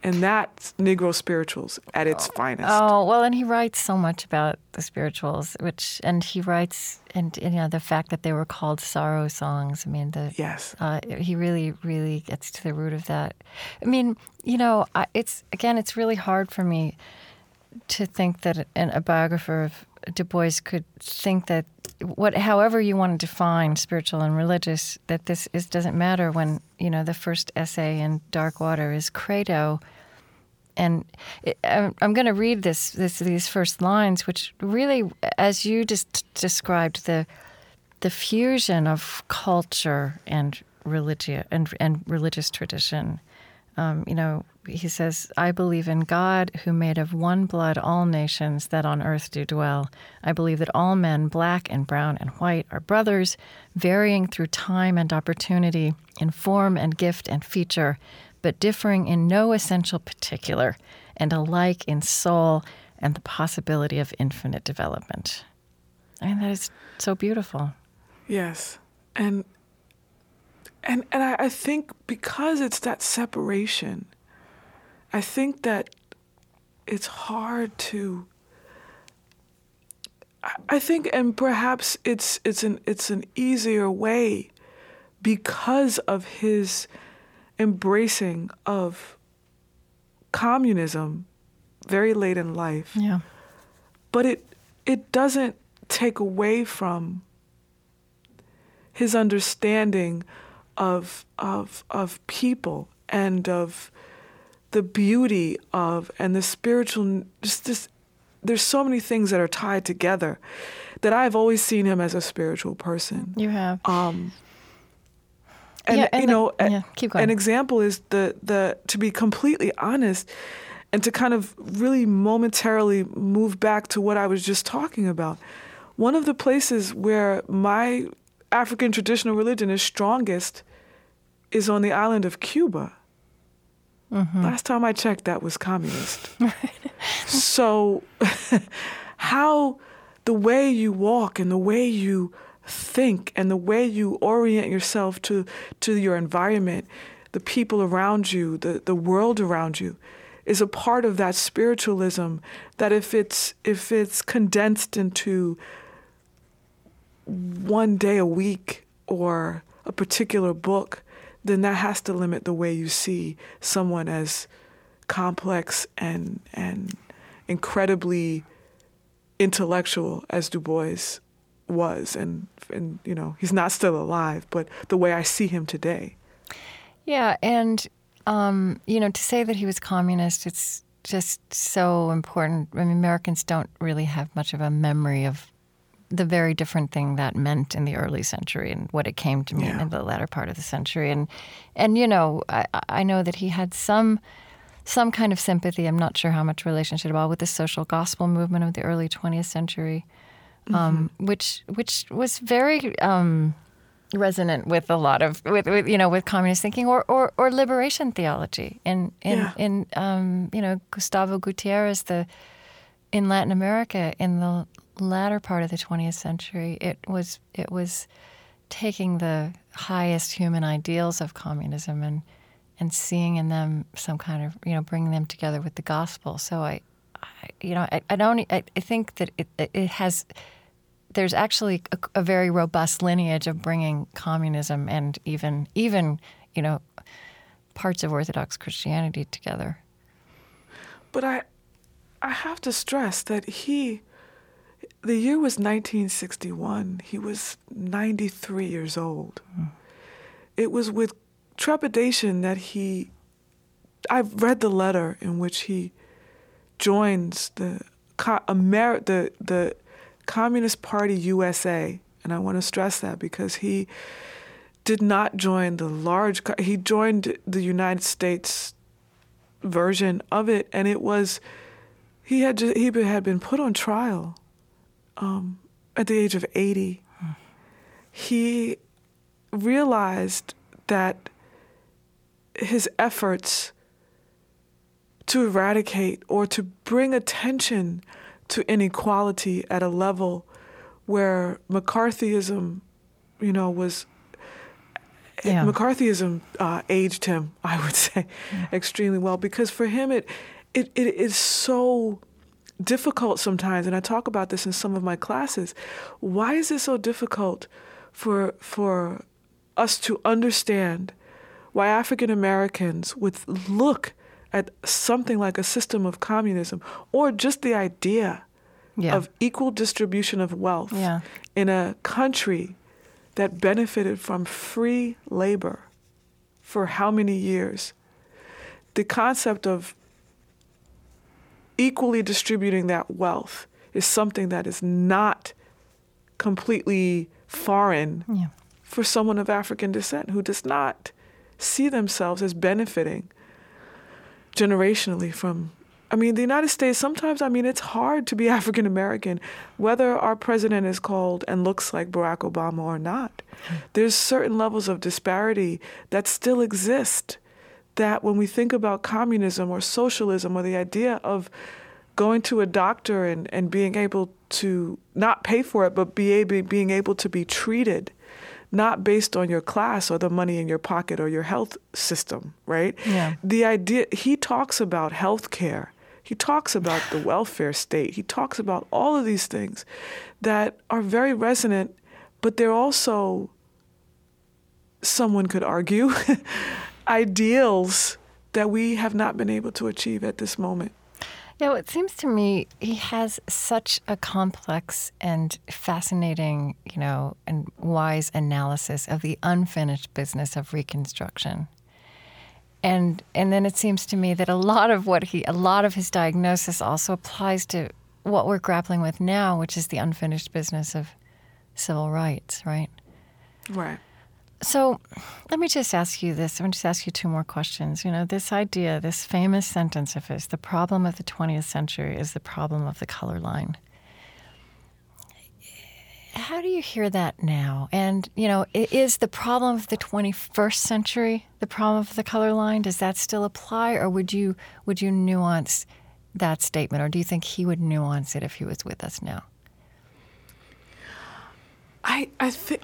And that's Negro spirituals at its finest. Oh well, and he writes so much about the spirituals, which and he writes and you know the fact that they were called sorrow songs. I mean, the Yes. uh, he really really gets to the root of that. I mean, you know, I, it's again, it's really hard for me to think that an, a biographer of Du Bois could think that what, however you want to define spiritual and religious, that this is doesn't matter when you know the first essay in Darkwater is credo, and it, I'm, going to read this, this these first lines, which really, as you just described the the fusion of culture and religion and and religious tradition. Um, you know, he says, I believe in God who made of one blood all nations that on earth do dwell. I believe that all men, black and brown and white, are brothers, varying through time and opportunity, in form and gift and feature, but differing in no essential particular, and alike in soul and the possibility of infinite development. I mean, that is so beautiful. Yes. And and and I, I think because it's that separation, I think that it's hard to I- I think and perhaps it's it's an it's an easier way because of his embracing of communism very late in life Yeah. but it it doesn't take away from his understanding of of of people and of the beauty of and the spiritual just this there's so many things that are tied together that I've always seen him as a spiritual person. You have. Um, and, Yeah, and you know, a- yeah, keep going. an example is the the to be completely honest, and to kind of really momentarily move back to what I was just talking about. One of the places where my African traditional religion is strongest is on the island of Cuba. Mm-hmm. Last time I checked, that was communist. [LAUGHS] so, [LAUGHS] how the way you walk and the way you think and the way you orient yourself to, to your environment, the people around you, the, the world around you, is a part of that spiritualism that if it's if it's condensed into one day a week or a particular book, then that has to limit the way you see someone as complex and and incredibly intellectual as Du Bois was and and you know he's not still alive but the way I see him today Yeah, and um, you know, to say that he was communist, it's just so important. I mean, Americans don't really have much of a memory of the very different thing that meant in the early century and what it came to mean Yeah. in the latter part of the century. And and you know, I, I know that he had some some kind of sympathy. I'm not sure how much relationship at all with the social gospel movement of the early 20th century, um, which which was very um, resonant with a lot of with, with you know with communist thinking or or, or liberation theology. In in Yeah. in um, you know Gustavo Gutierrez, the in Latin America in the latter part of the 20th century, it was it was taking the highest human ideals of communism and and seeing in them some kind of you know bringing them together with the gospel. So I, I you know I, I don't I, I think that it it has there's actually a, a very robust lineage of bringing communism and even even you know parts of Orthodox Christianity together. But I, I have to stress that he, the year was 1961. He was 93 years old. Hmm. It was with trepidation that he, I've read the letter in which he joins the Amer- the the Communist Party USA, and I want to stress that because he did not join the large. He joined the United States version of it, and it was he had ju- he had been put on trial um, at the age of eighty. He realized that his efforts to eradicate or to bring attention to inequality at a level where McCarthyism, you know, was Yeah. McCarthyism uh, aged him, [LAUGHS] I would say, extremely well because for him it, it it is so difficult sometimes, and I talk about this in some of my classes. Why is it so difficult for for us to understand why African Americans would look at something like a system of communism or just the idea Yeah. of equal distribution of wealth Yeah. in a country that benefited from free labor for how many years? The concept of equally distributing that wealth is something that is not completely foreign Yeah. for someone of African descent who does not see themselves as benefiting generationally from. I mean, the United States, sometimes, I mean, it's hard to be [LAUGHS] African American, whether our president is called and looks like Barack Obama or not. Hmm. There's certain levels of disparity that still exist. That when we think about communism or socialism or the idea of going to a doctor and, and being able to not pay for it, but be able, being able to be treated not based on your class or the money in your pocket or your health system, right? Yeah. The idea, he talks about health care. He talks about the welfare state. He talks about all of these things that are very resonant, but they're also, someone could argue, [LAUGHS] ideals that we have not been able to achieve at this moment. Yeah, well, it seems to me he has such a complex and fascinating, you know, and wise analysis of the unfinished business of Reconstruction. And and then it seems to me that a lot of what he, a lot of his diagnosis also applies to what we're grappling with now, which is the unfinished business of civil rights, right? Right. So let me just ask you this. I'm to just ask you two more questions. You know, this idea, this famous sentence of his, the problem of the 20th century is the problem of the color line. how do you hear that now? And you know, is the problem of the 21st century the problem of the color line? Does that still apply, or would you would you nuance that statement, or do you think he would nuance it if he was with us now? I I think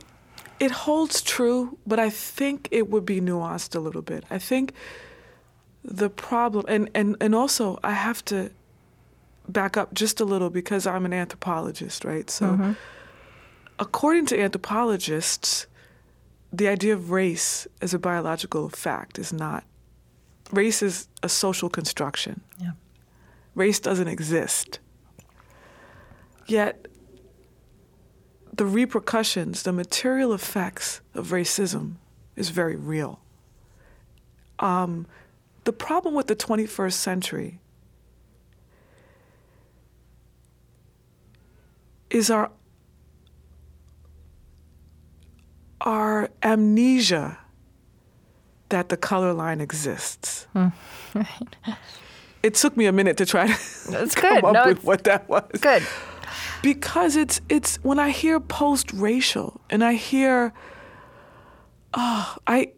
it holds true, but I think it would be nuanced a little bit. I think the problem, and and and also I have to back up just a little because I'm an anthropologist, right? So, mm-hmm. according to anthropologists, the idea of race as a biological fact is not. Race is a social construction. Yeah. Race doesn't exist. Yet, the repercussions, the material effects of racism is very real. Um, the problem with the 21st century is our our amnesia that the color line exists. [LAUGHS] It took me a minute to try to That's [LAUGHS] come good. up No, with what that was good. Because it's it's when I hear post racial and I hear oh I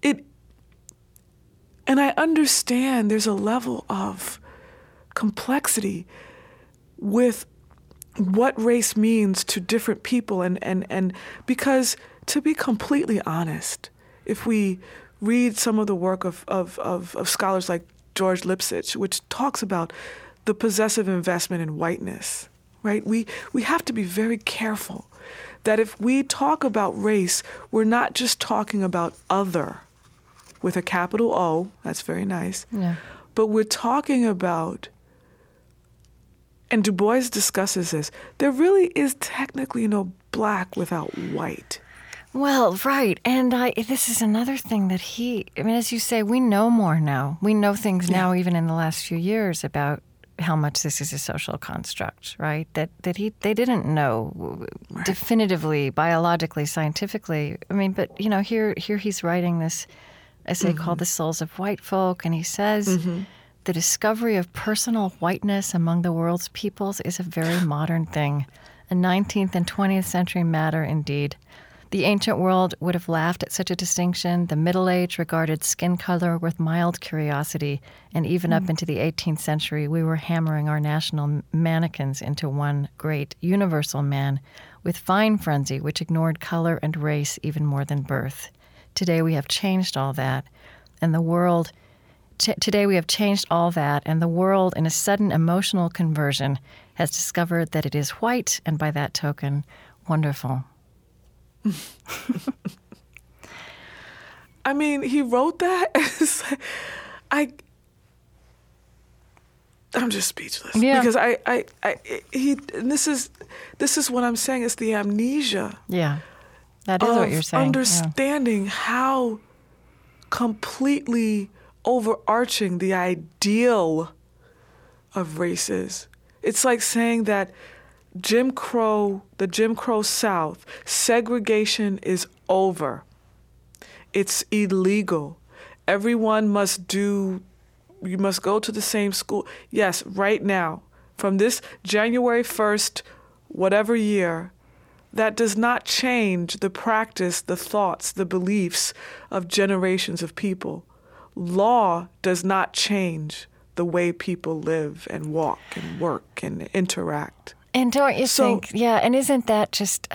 it and I understand there's a level of complexity with what race means to different people and, and, and because to be completely honest, if we read some of the work of, of, of, of scholars like George Lipsitz, which talks about the possessive investment in whiteness, right? We, we have to be very careful that if we talk about race, we're not just talking about other with a capital O, that's very nice, Yeah. but we're talking about and Du Bois discusses this. There really is technically no black without white. Well, right. And I this is another thing that he I mean as you say we know more now. We know things now even in the last few years about how much this is a social construct, right? That that he they didn't know definitively biologically scientifically. I mean, but you know, here here he's writing this essay mm-hmm. called The Souls of White Folk and he says mm-hmm. the discovery of personal whiteness among the world's peoples is a very modern thing. A 19th and 20th century matter indeed. The ancient world would have laughed at such a distinction. The Middle Age regarded skin color with mild curiosity, and even up hmm. into the 18th century, we were hammering our national mannequins into one great universal man with fine frenzy, which ignored color and race even more than birth. Today we have changed all that, and the world. T- today we have changed all that, and the world, in a sudden emotional conversion, has discovered that it is white, and by that token, wonderful. I mean, he wrote that. [LAUGHS] It's like- I, I'm just speechless Yeah. because I, I, I, he. And this is, this is what I'm saying. It's the amnesia Yeah, that is what you're saying. Yeah. understanding how completely overarching the ideal of race is. It's like saying that Jim Crow, the Jim Crow South, segregation is over. It's illegal. Everyone must do, you must go to the same school. Yes, right now, from this January 1st, whatever year, that does not change the practice, the thoughts, the beliefs of generations of people. Law does not change the way people live and walk and work and interact. And don't you So- think? Yeah, and isn't that just,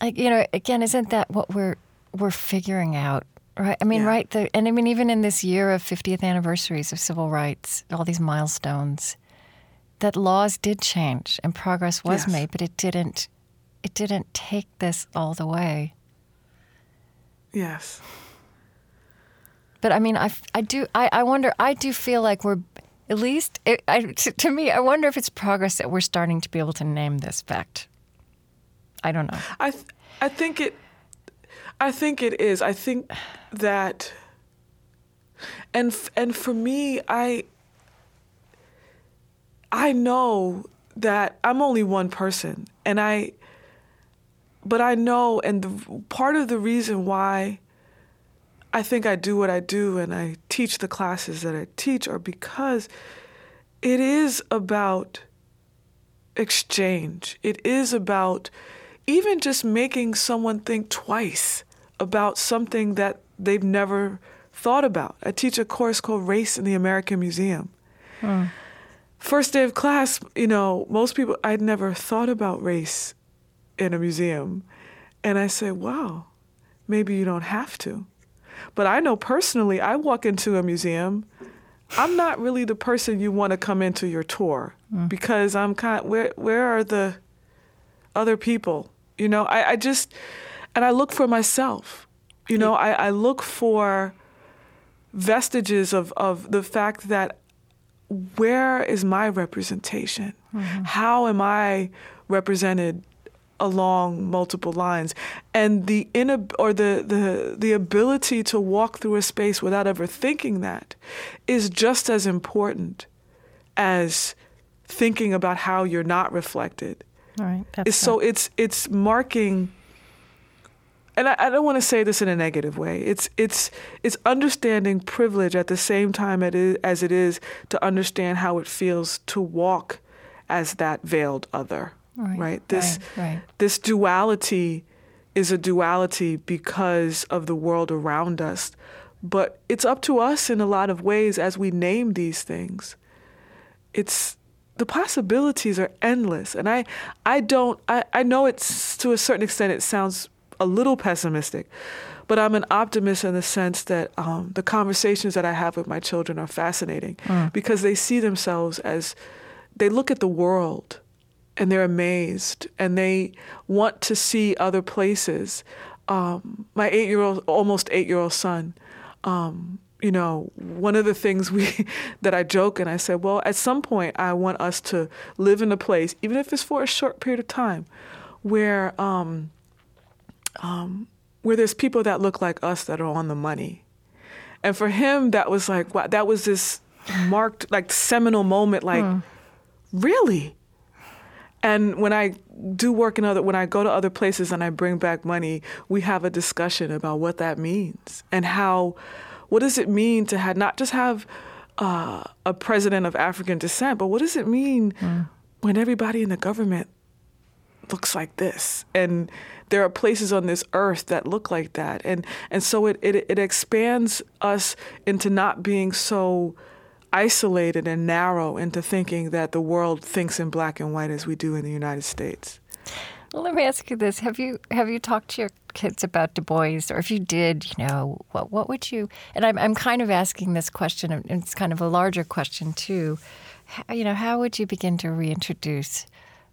like you know, again, isn't that what we're we're figuring out? Right. I mean, Yeah. right. The, and I mean, even in this year of 50th anniversaries of civil rights, all these milestones, that laws did change and progress was Yes. made, but it didn't. It didn't take this all the way. Yes. But I mean, I, I do, I, I wonder, I do feel like we're, at least, it, I, to, to me, I wonder if it's progress that we're starting to be able to name this fact. I don't know. I th- I think it I think it is. I think that and f- and for me I I know that I'm only one person and I but I know and the, part of the reason why I think I do what I do and I teach the classes that I teach are because it is about exchange. It is about even just making someone think twice about something that they've never thought about. I teach a course called Race in the American Museum. Hmm. First day of class, you know, most people, I'd never thought about race in a museum. And I say, wow, maybe you don't have to. But I know personally, I walk into a museum, I'm not really the person you want to come into your tour mm. because I'm kind where where are the other people? You know, I, I just and I look for myself. You know, I, I look for vestiges of, of the fact that where is my representation? Mm-hmm. How am I represented along multiple lines? And the inab- or the, the the ability to walk through a space without ever thinking that is just as important as thinking about how you're not reflected. All right. So it's it's marking and I, I don't want to say this in a negative way. It's it's it's understanding privilege at the same time it is, as it is to understand how it feels to walk as that veiled other. Right, This right, right. this duality is a duality because of the world around us. But it's up to us in a lot of ways as we name these things. It's the possibilities are endless. And I I don't I, I know it's to a certain extent it sounds a little pessimistic, but I'm an optimist in the sense that um, the conversations that I have with my children are fascinating because they see themselves as they look at the world and they're amazed and they want to see other places. Um, my eight year old, almost eight year old son, um, you know, one of the things we [LAUGHS] that I joke and I said, well, at some point I want us to live in a place, even if it's for a short period of time, where um, um, where there's people that look like us that are on the money. And for him, that was like, wow, that was this marked, like, seminal moment, like, really? And when I do work in other, when I go to other places and I bring back money, we have a discussion about what that means and how, what does it mean to have not just have uh, a president of African descent, but what does it mean when everybody in the government looks like this? And there are places on this earth that look like that. And and so it it, it expands us into not being so isolated and narrow into thinking that the world thinks in black and white as we do in the United States. Well, let me ask you this: Have you have you talked to your kids about Du Bois, or if you did, you know, what what would you? And I'm I'm kind of asking this question, and it's kind of a larger question too. How, you know, how would you begin to reintroduce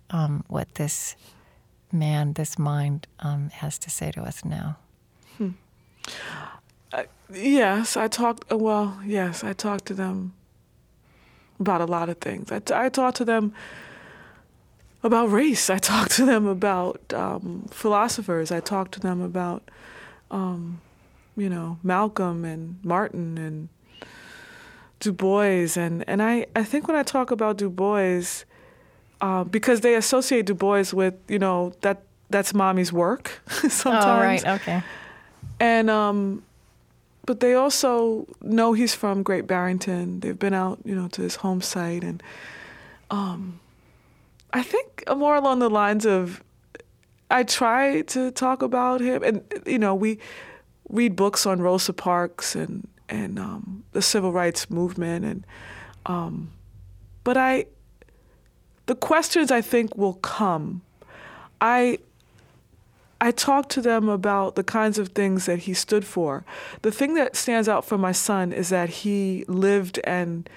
um, what this man, this mind, um, has to say to us now? Yes, I talked. uh, Well, yes, I talked to them about a lot of things. I, I talked to them about race. I [LAUGHS] talked to them about um, philosophers. I talked to them about, um, you know, Malcolm and Martin and Du Bois. And, and I, I think when I talk about Du Bois, uh, because they associate Du Bois with, you know, that that's mommy's work [LAUGHS] sometimes. Oh, right. Okay. And um, but they also know he's from Great Barrington. They've been out, you know, to his home site, and um, I think more along the lines of I try to talk about him, and you know, we read books on Rosa Parks and and um, the civil rights movement, and um, but I the questions I think will come. I I talked to them about the kinds of things that he stood for. The thing that stands out for my son is that he lived and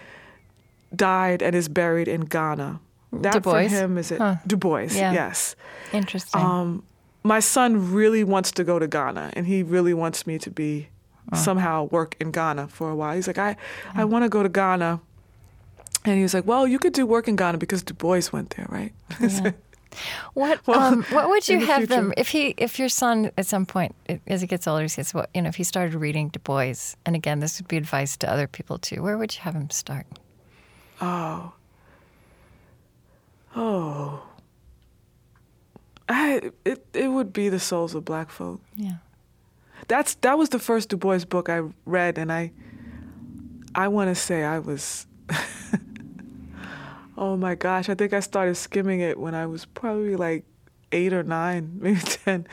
died and is buried in Ghana. That Du for Bois? him is it. Huh. Du Bois, Yeah. yes. Interesting. Um, my son really wants to go to Ghana, and he really wants me to be somehow work in Ghana for a while. He's like, I, I want to go to Ghana. And he was like, Well, you could do work in Ghana because Du Bois went there, right? [LAUGHS] What Well, um, what would you in the have them if he if your son at some point as he gets older he says well you know if he started reading Du Bois and again this would be advice to other people too where would you have him start? Oh. Oh. I it it would be the souls of black folk. Yeah. That's that was the first Du Bois book I read and I I want to say I was [LAUGHS] Oh my gosh, I think I started skimming it when I was probably like eight or nine, [LAUGHS] maybe ten.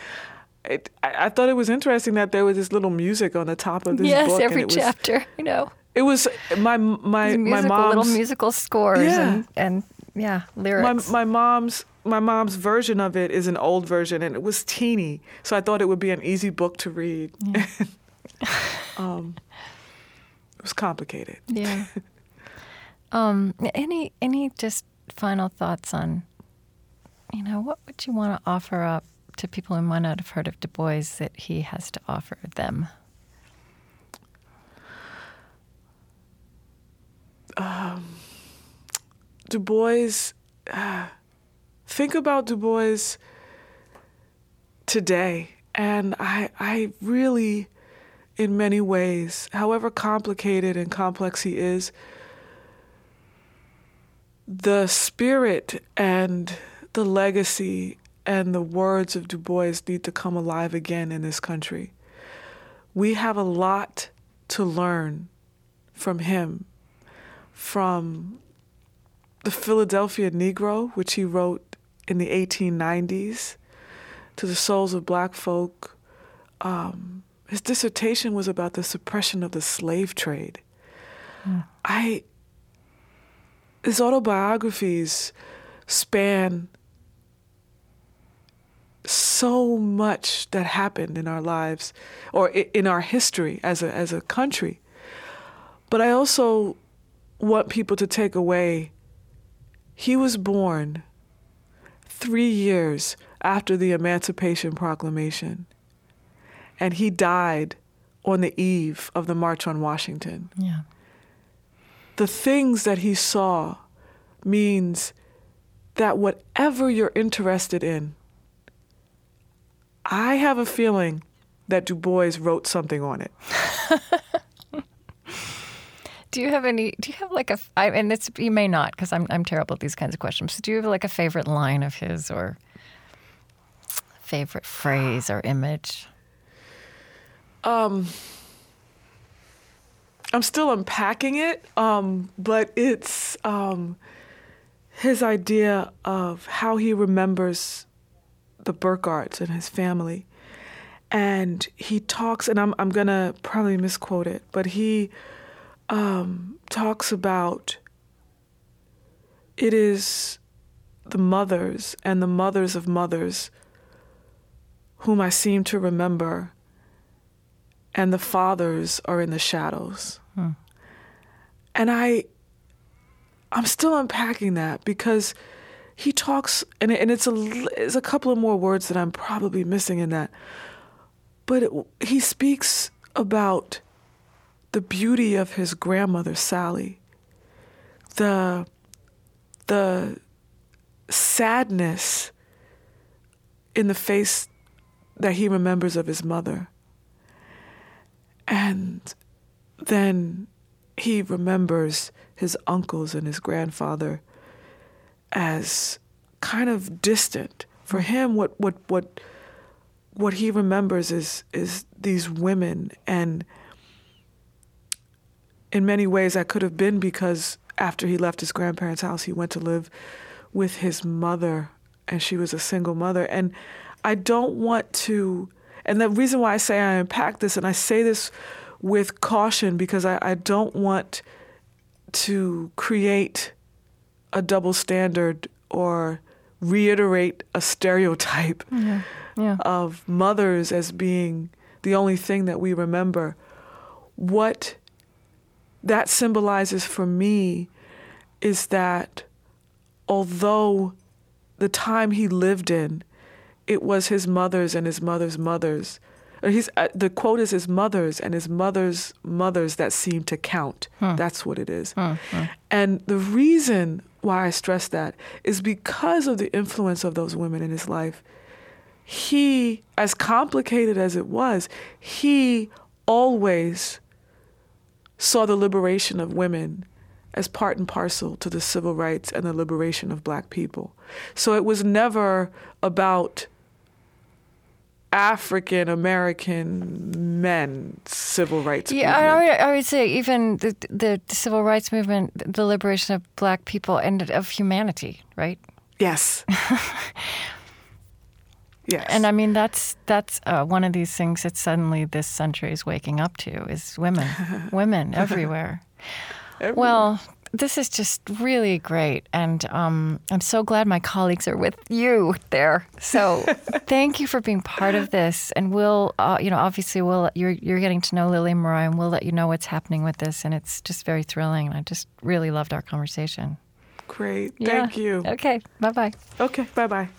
It, I, I thought it was interesting that there was this little music on the top of this yes, book. and every it was, chapter, you know, It was my my my musical little mom's musical scores Yeah. and and yeah, my, lyrics. my my mom's my mom's version of it is an old version and it was teeny so i thought it would be an easy book to read [LAUGHS] um, it was complicated Yeah. [LAUGHS] um, any any just final thoughts on, you know, what would you want to offer up to people who might not have heard of Du Bois that he has to offer them? du bois uh, [SIGHS] think about du bois today and i i really in many ways however complicated and complex he is the spirit and the legacy and the words of Du Bois need to come alive again in this country. We have a lot to learn from him, from the Philadelphia Negro, which he wrote in the 1890s, to the souls of black folk. Um, his dissertation was about the suppression of the slave trade. I his autobiographies span so much that happened in our lives or in our history as a as a country. But I also want people to take away he was born 3 years after the Emancipation Proclamation and he died on the eve of the March on Washington Yeah. The things that he saw means that whatever you're interested in, I have a feeling that Du Bois wrote something on it. [LAUGHS] Do you have any? Do you have like a? I, and it's you may not because I'm I'm terrible at these kinds of questions. Do you have like a favorite line of his or favorite phrase or image? Um, I'm still unpacking it, um, but it's um, his idea of how he remembers the Burghardts and his family. And he talks, and I'm, I'm going to probably misquote it, but he um, talks about it is the mothers and the mothers of mothers whom I seem to remember and the fathers are in the shadows. Hmm. And I I'm still unpacking that because he talks and, and it's a it's a couple of more words that I'm probably missing in that. But it, he speaks about the beauty of his grandmother Sally. The the sadness in the face that he remembers of his mother. And then he remembers his uncles and his grandfather as kind of distant. For mm-hmm. him, what what what what he remembers is is these women, and in many ways, that could have been because after he left his grandparents' house, he went to live with his mother, and she was a single mother. And I don't want to, and the reason why I say I unpack this, and I say this with caution because I, I don't want to create a double standard or reiterate a stereotype [LAUGHS] Yeah. of mothers as being the only thing that we remember. What that symbolizes for me is that although the time he lived in, it was his mother's and his mother's mothers. Uh, he's, uh, the quote is his mother's and his mother's mothers that seem to count. Hmm. That's what it is. Hmm, hmm. And the reason why I stress that is because of the influence of those women in his life he, as complicated as it was, he always saw the liberation of women as part and parcel to the civil rights and the liberation of black people. So it was never about African American men civil rights. Yeah, movement. I, would, I would say even the, the civil rights movement, the liberation of black people, and of humanity, right? yes. [LAUGHS] Yes. And I mean, that's that's uh, one of these things that suddenly this century is waking up to is women, [LAUGHS] women everywhere. Well, this is just really great, and um, I'm so glad my colleagues are with you there. So, [LAUGHS] thank you for being part of this, and we'll, uh, you know, obviously, we'll you're you're getting to know Lily and Mariah, and we'll let you know what's happening with this, and it's just very thrilling, and I just really loved our conversation. Great. Yeah. Thank you. Okay, bye bye. Okay. Bye bye.